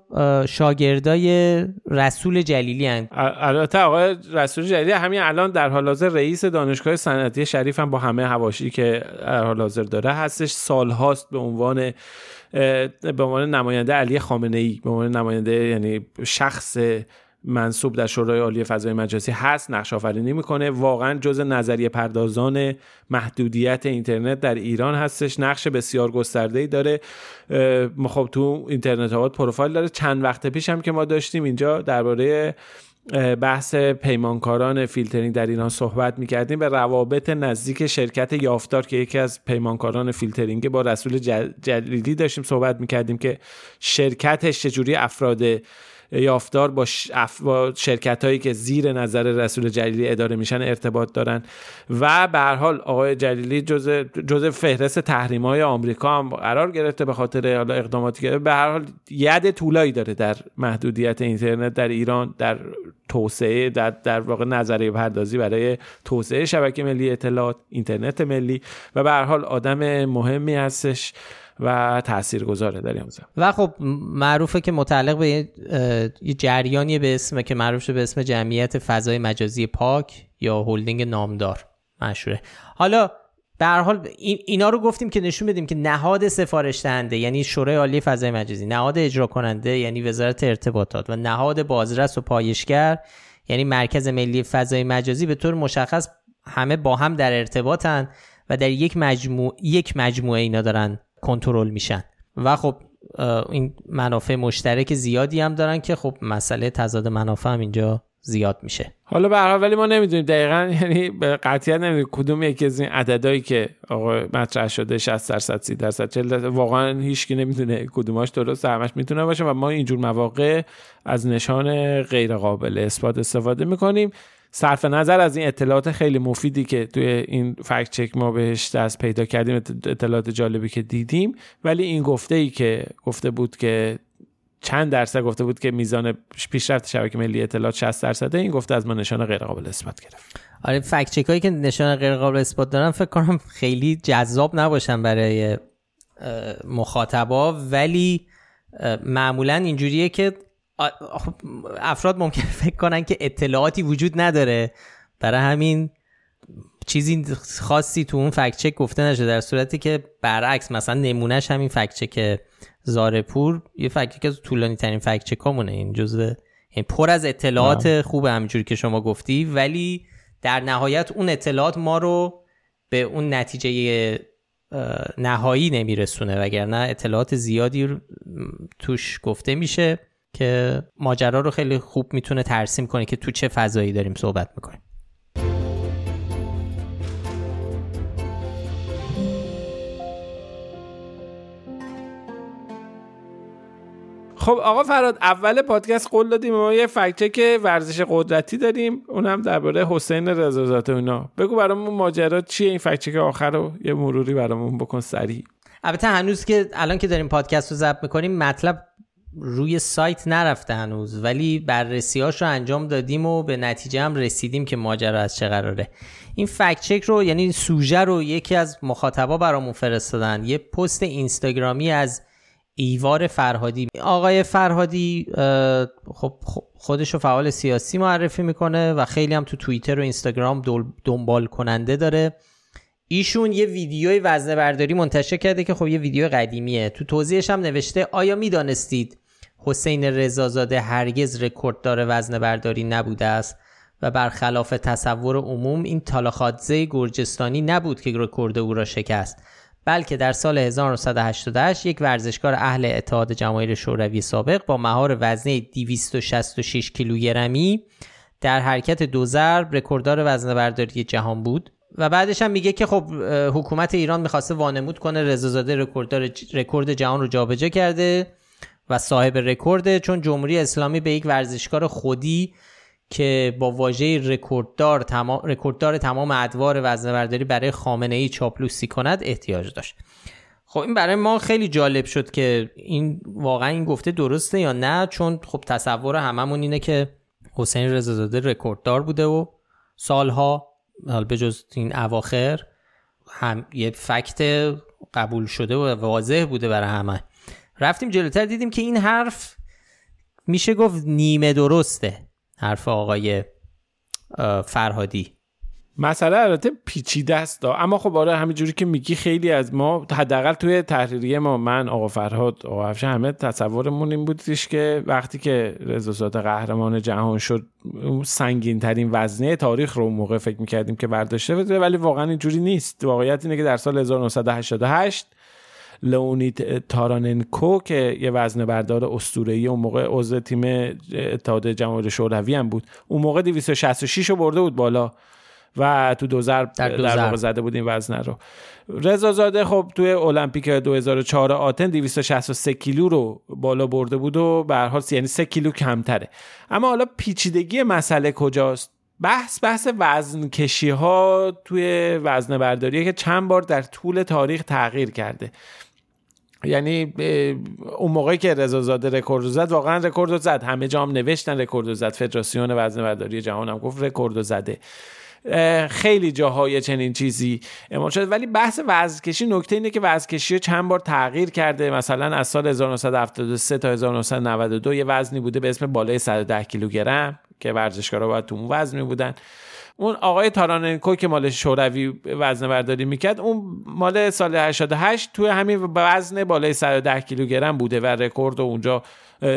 شاگردای رسول جلیلی هستند البته آقای رسول جلیلی همین الان در حال حاضر رئیس دانشگاه صنعتی شریف هم با همه هواشی که در حال حاضر داره هستش. سالهاست به عنوان به عنوان نماینده علی خامنه ای به عنوان نماینده یعنی شخص منصوب در شورای عالی فضای مجازی هست نقش آفرینی می‌کنه. واقعا جز نظریه پردازان محدودیت اینترنت در ایران هستش. نقش بسیار گسترده ای داره خب تو اینترنت هم پروفایل داره. چند وقت پیش هم که ما داشتیم اینجا درباره بحث پیمانکاران فیلترینگ در ایران صحبت می‌کردیم به روابط نزدیک شرکت یافتار که یکی از پیمانکاران فیلترینگ با رسول جلیلی داشتیم صحبت می‌کردیم که شرکتش چجوری افراد یافتار با, با شرکت هایی که زیر نظر رسول جلیلی اداره میشن ارتباط دارن. و به هر حال آقای جلیلی جزء جزء فهرست تحریم های آمریکا هم قرار گرفته به خاطر حالا اقداماتی که به هر حال ید طولایی داره در محدودیت اینترنت در ایران در توسعه در, در واقع نظریه پردازی برای توسعه شبکه ملی اطلاعات اینترنت ملی و به هر حال آدم مهمی هستش. و تاثیرگذاره در این و خب معروفه که متعلق به یه جریانی به اسم که معروف به اسم جمعیت فضای مجازی پاک یا هلدینگ نامدار. مشهوره. حالا به هر حال اینا رو گفتیم که نشون بدیم که نهاد سفارش دهنده یعنی شورای عالی فضای مجازی نهاد اجرا کننده یعنی وزارت ارتباطات و نهاد بازرس و پایشگر یعنی مرکز ملی فضای مجازی به طور مشخص همه با هم در ارتباطن و در یک مجموع یک مجموعه اینا دارن کنترل میشن. و خب این منافع مشترک زیادی هم دارن که خب مسئله تضاد منافع هم اینجا زیاد میشه. حالا به ولی ما نمی‌دونیم. دقیقا یعنی به قطعیت نمی‌دونیم. کدوم یکی از این عددهایی که آقا مطرح شده 60 درصد 30 درصد 40 درصد واقعا هیچکی نمی‌دونه کدوماش درست همش می‌تونه باشه و ما اینجور مواقع از نشان غیر قابل اثبات استفاده می‌کنیم. صرف نظر از این اطلاعات خیلی مفیدی که توی این فکت چک ما بهش دست پیدا کردیم اطلاعات جالبی که دیدیم. ولی این گفته ای که گفته بود که چند درصد گفته بود که میزان پیشرفت شبکه ملی اطلاعات 60 درصده این گفته از ما نشان غیر قابل اثبات گرفت. آره فکت چک هایی که نشان غیر قابل اثبات دارن فکر کنم خیلی جذاب نباشن برای مخاطبا. ولی معمولا اینجوریه که افراد ممکن فکر کنن که اطلاعاتی وجود نداره. برای همین چیزی خاصی تو اون فکت چک گفته نشده در صورتی که برعکس مثلا نمونهش همین فکت چک زارپور یه فکت که طولانی ترین فکت چک همونه این جزء یعنی پر از اطلاعات خوبه همینجوری که شما گفتی ولی در نهایت اون اطلاعات ما رو به اون نتیجه نهایی نمیرسونه. وگرنه اطلاعات زیادی توش گفته میشه. که ماجرا رو خیلی خوب می‌تونه ترسیم کنه که تو چه فضایی داریم صحبت می‌کنیم. خب آقا فراد اول پادکست قول دادیم. ما یه فکچه که ورزش قدرتی داریم. اونم درباره حسین رضازاده اونا بگو برامون ماجرا چیه این فکچه که آخر رو؟ یه مروری برامون بکن سریع. البته هنوز که الان که داریم پادکست رو ضبط می‌کنیم مطلب روی سایت نرفته هنوز ولی بررسیاش رو انجام دادیم و به نتیجه هم رسیدیم که ماجرا از چه قراره. این فکت چک رو یعنی سوژه رو یکی از مخاطبا برامون فرستادن. یه پست اینستاگرامی از ایوار فرهادی. آقای فرهادی خب خودش رو فعال سیاسی معرفی می‌کنه و خیلی هم تو توییتر و اینستاگرام دنبال کننده داره. ایشون یه ویدیوی وزنه برداری منتشر کرده که خب یه ویدیو قدیمیه. تو توضیحش هم نوشته آیا می‌دانستید حسین رضازاده هرگز رکورددار وزن برداری نبوده است و برخلاف تصور عموم این تالاخادزه گرجستانی نبود که رکورد او را شکست بلکه در سال 1988 یک ورزشکار اهل اتحاد جماهیر شوروی سابق با مهار وزنه 266 کیلوگرمی در حرکت دو ضرب رکورددار وزنه برداری جهان بود و بعدش هم میگه که خب حکومت ایران می‌خواسته وانمود کنه رضازاده رکورددار رکورد جهان رو جابجا کرده و صاحب رکورده چون جمهوری اسلامی به یک ورزشکار خودی که با واژه رکورددار تمام رکورددار تمام ادوار وزنه برداری برای خامنه ای چاپلوسی کند احتیاج داشت. خب این برای ما خیلی جالب شد که این واقعا این گفته درسته یا نه چون خب تصور هممون اینه که حسین رضازاده رکورددار بوده و سالها به جز این اواخر هم یه فکت قبول شده و واضح بوده برای همه. رفتیم جلوتر دیدیم که این حرف میشه گفت نیمه درسته حرف آقای فرهادی. مسئله البته پیچیده است اما خب آره همینجوری که میگی خیلی از ما حداقل توی تحریریه ما من آقا فرهاد آقا افشه همه تصورمون این بودش که وقتی که رضا قهرمان جهان شد سنگین ترین وزنه تاریخ رو موقع فکر می‌کردیم که برداشته بوده ولی واقعا اینجوری نیست. واقعیت اینه که در سال 1988 لئونید تاراننکو که یه وزن بردار اسطوره‌ای اون موقع عضو تیم اتحاد جماهیر شوروی هم بود. اون موقع 266 رو برده بود بالا و تو دو ضرب در, واقع زده بود این وزنه رو. رضا زاده خب توی المپیک 2004 آتن 263 کیلو رو بالا برده بود و به هر حال یعنی 3 کیلو کمتره. اما حالا پیچیدگی مسئله کجاست؟ بحث بحث وزن کشی ها توی وزن برداریه که چند بار در طول تاریخ تغییر کرده. یعنی اون موقعی که رضا زاده رکورد زد واقعا رکورد زد. همه جام نوشتن رکورد زد. فدراسیون وزن برداری جهان هم گفت رکورد زده. خیلی جاهای چنین چیزی اعمال شده. ولی بحث وزنکشی نکته اینه که وزنکشی چند بار تغییر کرده. مثلا از سال 1973 تا 1992 یه وزنی بوده به اسم بالای 110 کیلوگرم که ورزشکارا باید تو اون وزنی بودن. اون آقای تاراننکو که مال شوروی وزن برداری می‌کرد اون مال سال 88 توی همین وزن بالای 110 کیلوگرم بوده و رکورد اونجا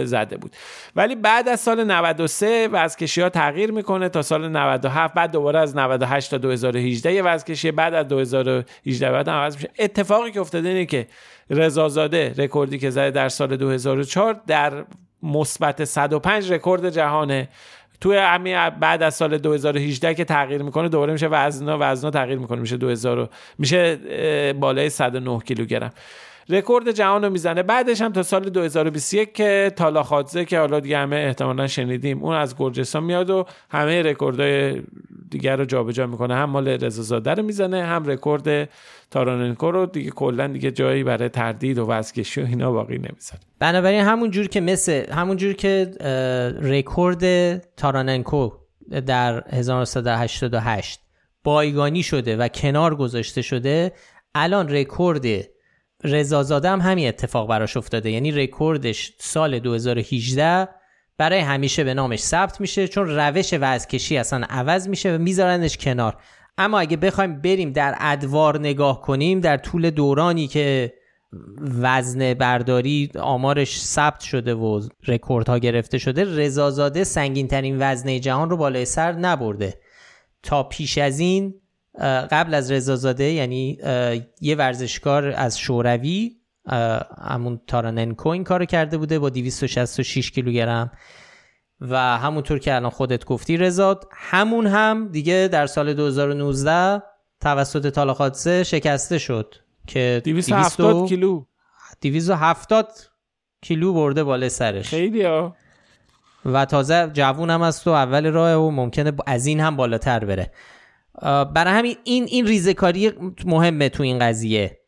زده بود. ولی بعد از سال 93 وزنکشی ها تغییر می‌کنه تا سال 97 بعد دوباره از 98 تا 2018 یه وزنکشی بعد از 2018 بعد عوض میشه اتفاقی که افتاده اینه که رضازاده رکوردی که زده در سال 2004 در مثبت 105 رکورد جهانه توی همین بعد از سال 2018 که تغییر می‌کنه دوباره میشه وزنا وزنا تغییر می‌کنه میشه 2000 میشه بالای 109 کیلوگرم. رکورد جهان رو می‌زنه. بعدش هم تا سال 2021 که تالاخادزه که حالا دیگه همه احتمالا شنیدیم اون از گرجستان میاد و همه رکوردهای دیگر رو جابجا می‌کنه. هم مال رضا رو می‌زنه هم رکورد تاراننکو رو. دیگه کلا دیگه جایی برای تردید و وزن کشی و اینا باقی نمی‌ذاره. بنابراین همون جور که مثل همون جور که رکورد تاراننکو در 1988 بایگانی شده و کنار گذاشته شده الان رکورد رضازاده هم همین اتفاق براش افتاده. یعنی رکوردش سال 2018 برای همیشه به نامش ثبت میشه چون روش وزن کشی اصلا عوض میشه و میذارنش کنار. اما اگه بخوایم بریم در ادوار نگاه کنیم در طول دورانی که وزن برداری آمارش ثبت شده و رکوردها گرفته شده رضازاده سنگین ترین وزنه جهان رو بالای سر نبرده. تا پیش از این قبل از رضازاده یعنی یه ورزشکار از شوروی همون تاراننکو این کارو کرده بوده با 266 کیلوگرم. و همونطور که الان خودت گفتی رضا همون هم دیگه در سال 2019 توسط تالاخاتسه شکسته شد که 270 کیلو. 270 کیلو برده بالا سرش. خیلی ها. و تازه جوون هم است و اول راه و ممکنه از این هم بالاتر بره. برای همین این این ریزکاری مهمه تو این قضیه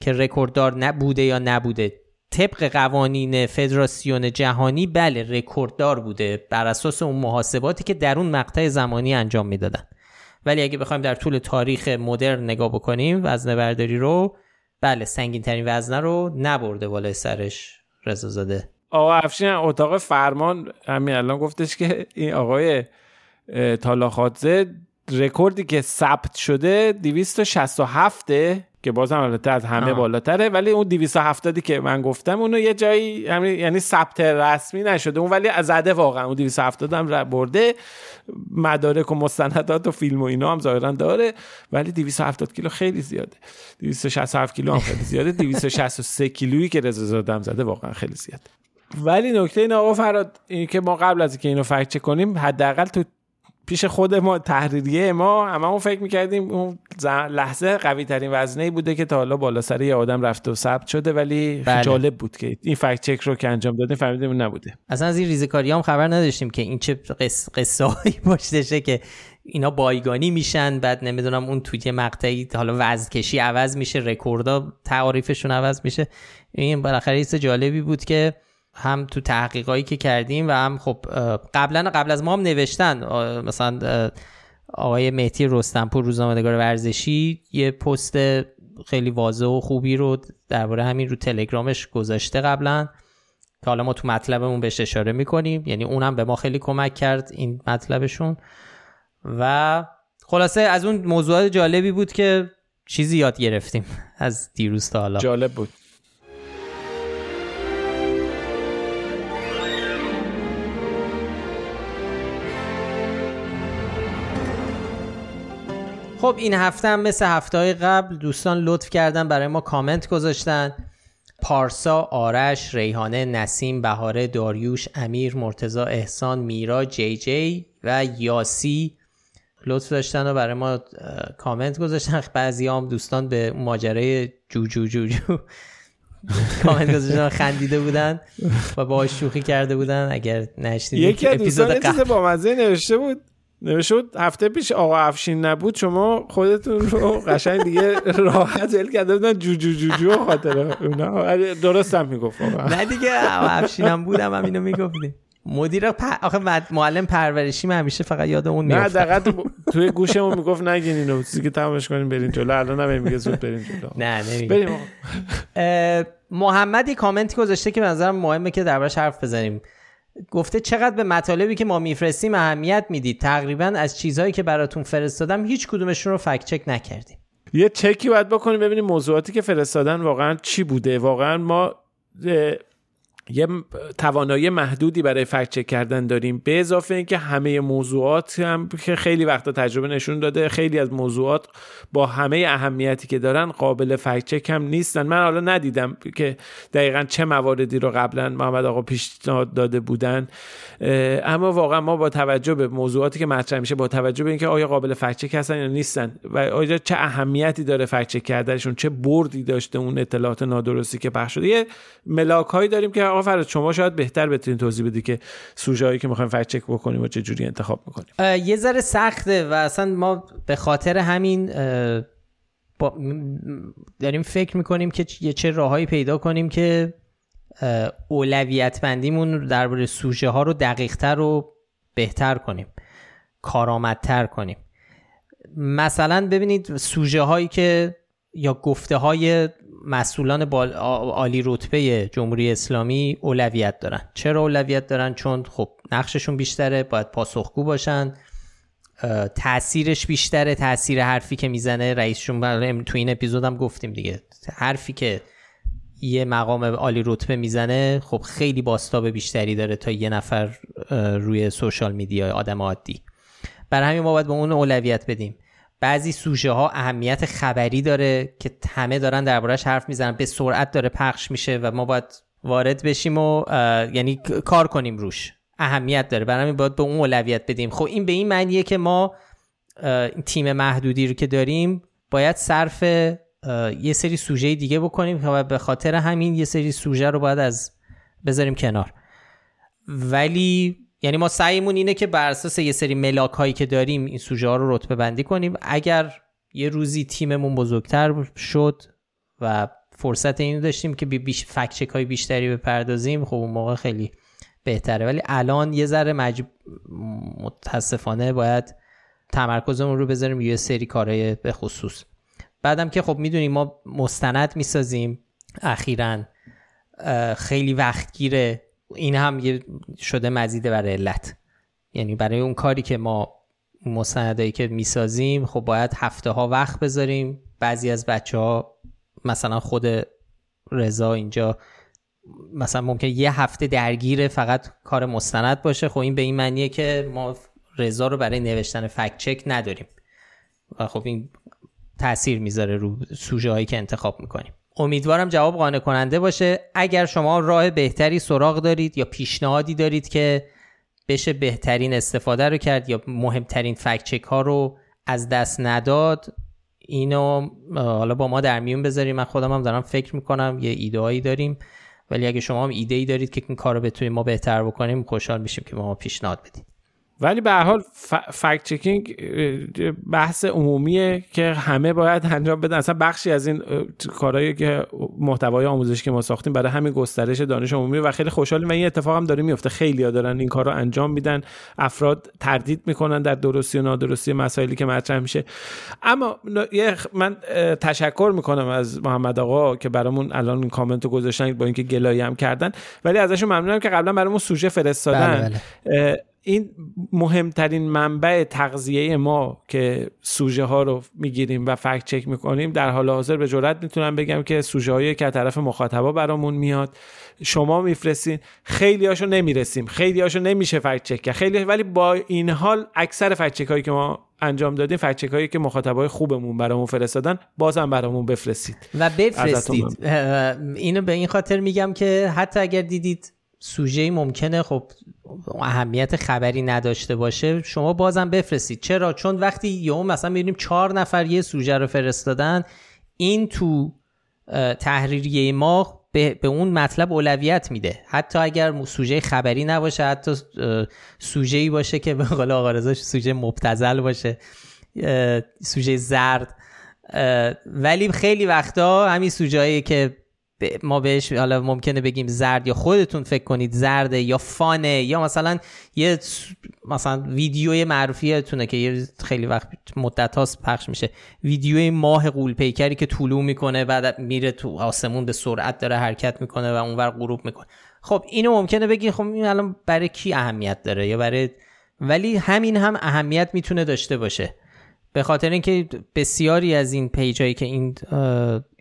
که رکورددار نبوده یا نبوده. طبق قوانین فدراسیون جهانی بله رکورددار بوده بر اساس اون محاسباتی که در اون مقطع زمانی انجام می‌دادن. ولی اگه بخوایم در طول تاریخ مدرن نگاه بکنیم وزن برداری رو بله سنگین ترین وزنه رو نبرده بالای سرش رضا زاده آقا افشین اتاق فرمان همین الان گفتش که این آقای تالاخادزه رکوردی که ثبت شده 267 که بازم البته از همه بالاتره ولی اون 270 که من گفتم اونو یه جایی یعنی ثبت رسمی نشده. اون ولی از زده واقعا. اون 270 هم برده. مدارک و مستندات و فیلم و اینا هم ظاهرا داره ولی 270 کیلو خیلی زیاده. 267 کیلو هم خیلی زیاده. 263 کیلویی که رضا زاده زده واقعا خیلی زیاده ولی نکته این آقا فراد این که ما قبل از اینکه اینو فکت کنیم حداقل تو پیش خود ما تحریریه ما هممون فکر می‌کردیم اون لحظه قوی ترین وزنه بوده که تا حالا بالا سر یه آدم رفته و ثبت شده ولی بله. جالب بود که این فکت چک رو که انجام دادیم فهمیدیم نبوده اصلا از این ریزکاری هم خبر نداشتیم که این چه قص... قصه هایی باشتشه که اینا بایگانی میشن بعد نمی‌دونم اون توی مقطعی حالا وزن عوض میشه رکوردها تعریفشون عوض میشه این بالاخره جالبی بود که هم تو تحقیقایی که کردیم و هم خب قبلا قبل از ما هم نوشتن. مثلا آقای مهتی رستنپور روزنامه‌نگار ورزشی یه پست خیلی واضح و خوبی رو درباره همین رو تلگرامش گذاشته قبلا که حالا ما تو مطلبمون بهش اشاره می‌کنیم. یعنی اونم به ما خیلی کمک کرد این مطلبشون. و خلاصه از اون موضوعات جالبی بود که چیزی یاد گرفتیم از دیروز تا حالا. جالب بود. خب این هفته هم مثل هفته های قبل دوستان لطف کردن برای ما کامنت گذاشتن. پارسا، آرش، ریحانه، نسیم، بهاره، داریوش، امیر، مرتزا، احسان، میرا، جی جی و یاسی لطف داشتن و برای ما کامنت گذاشتن. بعضی هم دوستان به ماجرای جو جو جو جو کامنت گذاشتن خندیده بودن و باهاش شوخی کرده بودن. اگر نشنیدید یکی از دوستان چیز با مزه نوشته بود. نوشته هفته پیش آقا افشین نبود شما خودتون رو قشنگ دیگه راحت ول کرده بودن. جو جو جو جو خاطر اونا. درست هم می‌گفت نه دیگه آقا افشینم بودم هم اینو می‌گفتیم مدیر پ... آخه معلم پرورشی من همیشه فقط یاد اون میفته نه دقیقا توی گوشمون می‌گفت نگین اینو که تمامش کنیم بریم جلو. الان هم میگه زود بریم جلو. نه بریم محمدی کامنتی گذاشته که به نظرم مهمه که دربارش حرف بزنیم. گفته چقدر به مطالبی که ما میفرستیم اهمیت می‌دید. تقریبا از چیزهایی که براتون فرستادم هیچ کدومشون رو فکت چک نکردیم. یه چکی باید بکنیم ببینیم موضوعاتی که فرستادن واقعا چی بوده؟ واقعا ما یه توانایی محدودی برای فکت چک کردن داریم به اضافه اینکه همه موضوعات هم که خیلی وقتا تجربه نشون داده خیلی از موضوعات با همه اهمیتی که دارن قابل فکت چک هم نیستن. من حالا ندیدم که دقیقا چه مواردی رو قبلا محمد آقا پیشنهاد داده بودن. اما واقعا ما با توجه به موضوعاتی که مطرح میشه با توجه به اینکه آیا قابل فکت چک هستن یا نیستن و آیا چه اهمیتی داره فکت چک کردنشون چه بردی داشته اون اطلاعات نادرستی که پخش شده. یه ملاک داریم که آقا فراد شما شاید بهتر بتونید توضیح بدی که سوژه که می‌خوایم فکت چک بکنیم و چه جوری انتخاب می‌کنیم. یه ذره سخته و اصلا ما به خاطر همین با داریم فکر می‌کنیم که چه راههایی پیدا کنیم که اولویت بندیمون درباره سوژه ها رو دقیقتر و بهتر کنیم کارآمدتر کنیم. مثلا ببینید سوژه هایی که یا گفته های مسئولان عالی رتبه جمهوری اسلامی اولویت دارن. چرا اولویت دارن؟ چون خب نقششون بیشتره باید پاسخگو باشن. تاثیرش بیشتره تاثیر حرفی که می‌زنه. رئیسشون تو این اپیزودم گفتیم دیگه. حرفی که یه مقام عالی رتبه می‌زنه خب خیلی باستاب بیشتری داره تا یه نفر روی سوشال میدیا آدم عادی. برای همین ما باید به اون اولویت بدیم. بعضی سوژه ها اهمیت خبری داره که همه دارن دربارش حرف می‌زنن به سرعت داره پخش میشه و ما باید وارد بشیم و یعنی کار کنیم روش. اهمیت داره. برای همین باید به اون اولویت بدیم. خب این به این معنیه که ما تیم محدودی رو که داریم باید صرف یه سری سوژه دیگه بکنیم و به خاطر همین یه سری سوژه رو باید از بذاریم کنار. ولی یعنی ما سعیمون اینه که بر اساس یه سری ملاک هایی که داریم این سوژه ها رو رتبه بندی کنیم. اگر یه روزی تیممون بزرگتر شد و فرصت اینو داشتیم که بیش فکچک های بیشتری بپردازیم خب اون موقع خیلی بهتره. ولی الان یه ذره مجب... متاسفانه باید تمرکزمون رو بذاریم یه سری کارهای به خصوص. بعدم که خب می‌دونیم ما مستند می‌سازیم اخیرا خیلی وقت گیره این هم یه شده مزیده برای علت. یعنی برای اون کاری که ما مستندایی که می‌سازیم خب باید هفته ها وقت بذاریم. بعضی از بچه ها مثلا خود رضا اینجا مثلا ممکن یه هفته درگیر فقط کار مستند باشه. خب این به این معنیه که ما رضا رو برای نوشتن فکت چک نداریم. و خب این تاثیر می‌ذاره رو سوژه هایی که انتخاب می‌کنیم. امیدوارم جواب قانع کننده باشه. اگر شما راه بهتری سراغ دارید یا پیشنهادی دارید که بشه بهترین استفاده رو کرد یا مهمترین فکت چک ها رو از دست نداد اینو حالا با ما در میون بذاریم من خودم هم دارم فکر می‌کنم یه ایده داریم. ولی اگه شما هم ایده ای دارید که این کار رو بتونیم ما بهتر بکنیم خوشحال میشیم که ما پیشنهاد بدید. ولی به حال فکت چکینگ بحث عمومیه که همه باید انجام بدن. اصلا بخشی از این کارهایی که محتوای آموزشی که ما ساختیم برای همین گسترش دانش عمومی و خیلی خوشحالیم و این اتفاق هم داره میفته. خیلی ها دارن این کار رو انجام میدن افراد تردید می‌کنن در درستی و نادرستی مسائلی که مطرح میشه. اما من تشکر می‌کنم از محمد آقا که برامون الان این کامنت رو گذاشتن با اینکه گلایه هم کردن. ولی ازشون ممنونم که قبلا برامون سوژه فرستادن. بله بله. این مهمترین منبع تغذیه ما که سوژه ها رو می‌گیریم و فکت چک می‌کنیم در حال حاضر به جرات می‌تونم بگم که سوژه هایی که طرف مخاطبا برامون میاد شما میفرستین خیلی هاشو نمی‌رسیم خیلی هاشو نمیشه فکت چک خیلی ولی با این حال اکثر فکت چک هایی که ما انجام دادیم فکت چک هایی که مخاطبای خوبمون برامون فرستادن بازم برامون بفرستید. و بفرستید. اینو به این خاطر میگم که حتی اگر دیدید سوژه ممکنه خب اهمیت خبری نداشته باشه شما بازم بفرستید. چرا؟ چون وقتی یهو مثلا می‌بینیم چهار نفر یه سوژه رو فرستادن این تو تحریریه ما به, اون مطلب اولویت میده. حتی اگر سوژه خبری نباشه حتی سوژه ای باشه که به قول آقا سوژه مبتزل باشه سوژه زرد ولی خیلی وقتا همین سوژه که ما بهش حالا ممکنه بگیم زرد یا خودتون فکر کنید زرده یا فانه یا مثلا یه مثلا ویدیوی معروفیتونه که یه خیلی وقت مدت هاست پخش میشه. ویدیوی ماه قول پیکری که طولو می‌کنه بعد میره تو آسمون به سرعت داره حرکت می‌کنه و اونور غروب می‌کنه. خب اینو ممکنه بگی خب این الان برای کی اهمیت داره؟ یا برای ولی همین هم اهمیت می‌تونه داشته باشه. به خاطر اینکه بسیاری از این پیجایی که این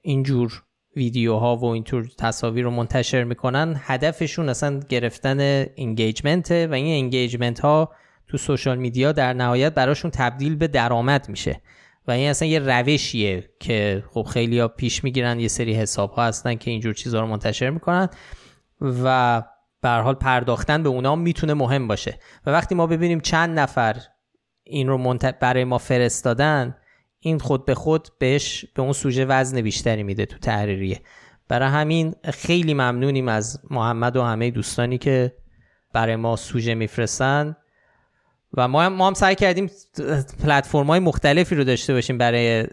اینجور ویدیوها و اینطور تصاویر رو منتشر می‌کنن هدفشون اصلا گرفتن انگیجمنته و این انگیجمنت ها تو سوشال میدیا در نهایت براشون تبدیل به درآمد میشه. و این اصلا یه روشیه که خب خیلی ها پیش می‌گیرن یه سری حساب ها هستن که اینجور چیزها رو منتشر می‌کنن و به حال پرداختن به اونا می‌تونه مهم باشه. و وقتی ما ببینیم چند نفر این رو برای ما فرستادن این خود به خود بهش به اون سوژه وزن بیشتری میده تو تحریریه. برای همین خیلی ممنونیم از محمد و همه دوستانی که برای ما سوژه میفرستن. و ما هم, ما هم سعی کردیم پلتفرم های مختلفی رو داشته باشیم برای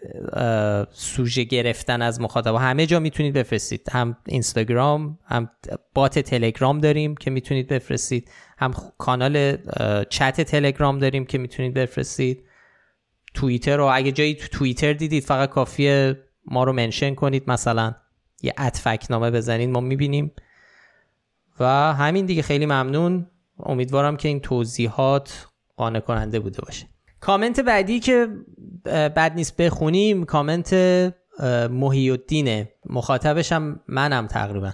سوژه گرفتن از مخاطب همه جا می‌تونید بفرستید. هم اینستاگرام هم بات تلگرام داریم که می‌تونید بفرستید. هم کانال چت تلگرام داریم که می‌تونید بفرستید. توییتر رو اگه جایی تو توییتر دیدید فقط کافیه ما رو منشن کنید. مثلا یه اتفک نامه بزنید ما می‌بینیم. و همین دیگه. خیلی ممنون. امیدوارم که این توضیحات قانع کننده بوده باشه. کامنت بعدی که بد نیست بخونیم کامنت محی الدینه مخاطبش هم منم تقریبا.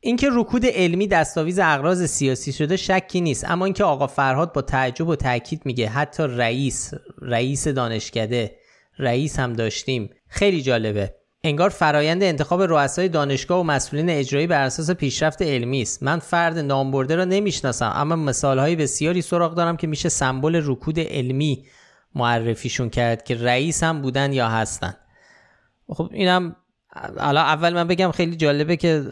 اینکه رکود علمی دستاویز اغراض سیاسی شده شکی نیست اما اینکه آقا فرهاد با تعجب و تاکید میگه حتی رئیس رئیس دانشکده رئیس هم داشتیم. خیلی جالبه. انگار فرایند انتخاب رؤسای دانشگاه و مسئولین اجرایی بر اساس پیشرفت علمی است. من فرد نامبرده را نمی‌شناسم اما مثالهای بسیاری سراغ دارم که میشه سمبل رکود علمی معرفیشون کرد که رئیس هم بودن یا هستن. خب اینم حالا اول من بگم خیلی جالبه که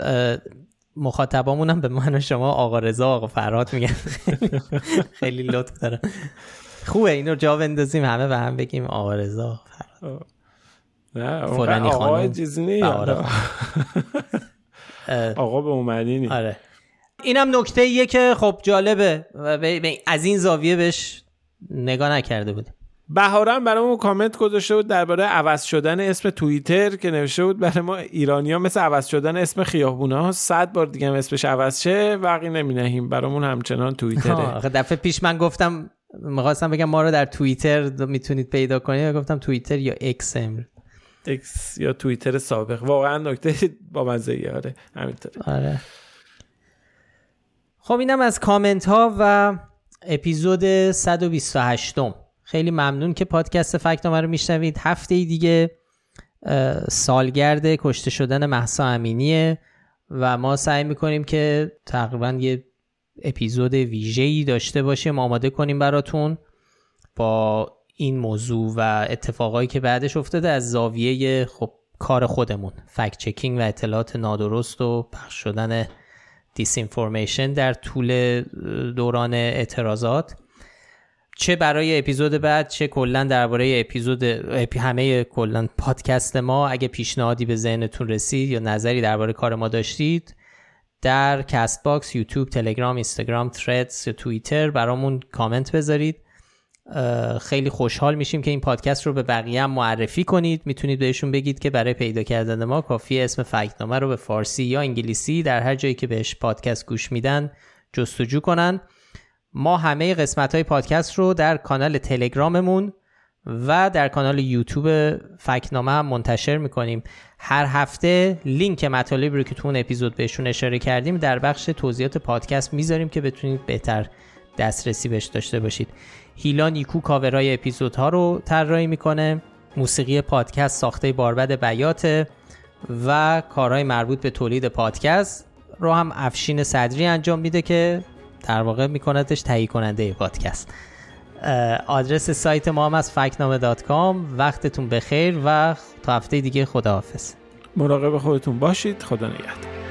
مخاطبامون هم به من و شما آقا رضا آقا فرهاد میگن. خیلی لطف دارم. خوبه اینو جا بندازیم همه به هم بگیم آقا رضا نه فلانی آقا چیزی. آقا به اومدی نی آره. اینم نکته ایه که خب جالبه. از این زاویه بهش نگاه نکرده بود بهارم برای کامنت گذاشته بود درباره عوض شدن اسم توییتر که نوشته بود برای ما ایرانیا مثل عوض شدن اسم خیابونه ها صد بار دیگه اسمش عوض شه وقعی نمی نهیم برامون همچنان توییتره. دفعه پیش من گفتم می‌خواستم بگم ما رو در توییتر می‌تونید پیدا کنید. گفتم توییتر یا اکس اکس یا توییتر سابق. واقعا نکته با مزه آره. همینطوره. آره. خب اینم از کامنت ها و اپیزود 128 م. خیلی ممنون که پادکست فکتنامه رو میشنوید. هفته دیگه سالگرد کشته شدن محسا امینیه و ما سعی می‌کنیم که تقریبا یه اپیزود ویژه‌ای داشته باشیم. آماده کنیم براتون با این موضوع و اتفاقایی که بعدش افتاده از زاویه خب کار خودمون. فکت چکینگ و اطلاعات نادرست و پخش شدن دیس در طول دوران اعتراضات. چه برای اپیزود بعد چه کلا درباره اپیزود همه کلا پادکست ما. اگه پیشنهادی به ذهنتون رسید یا نظری درباره کار ما داشتید در کست باکس یوتیوب تلگرام اینستاگرام تردز یا توییتر برامون کامنت بذارید. خیلی خوشحال میشیم که این پادکست رو به بقیه هم معرفی کنید. می‌تونید بهشون بگید که برای پیدا کردن ما کافیه اسم فکتنامه رو به فارسی یا انگلیسی در هر جایی که بهش پادکست گوش میدن جستجو کنن. ما همه قسمت های پادکست رو در کانال تلگراممون و در کانال یوتیوب فکنامه هم منتشر می‌کنیم. هر هفته لینک مطالبی رو که تو اون اپیزود بهشون اشاره کردیم در بخش توضیحات پادکست می‌ذاریم که بتونید بهتر دسترسی بهش داشته باشید. هیلا نیکو کاورای اپیزودها رو طراحی می‌کنه. موسیقی پادکست ساخته باربد بیاته و کارهای مربوط به تولید پادکست رو هم افشین صدری انجام میده که در واقع میکندش تهیه کننده پادکست آدرس سایت ما هم از فکنامه دات کام. وقتتون بخیر و تا هفته دیگه خداحافظ. مراقب خودتون باشید. خدا نگهدار.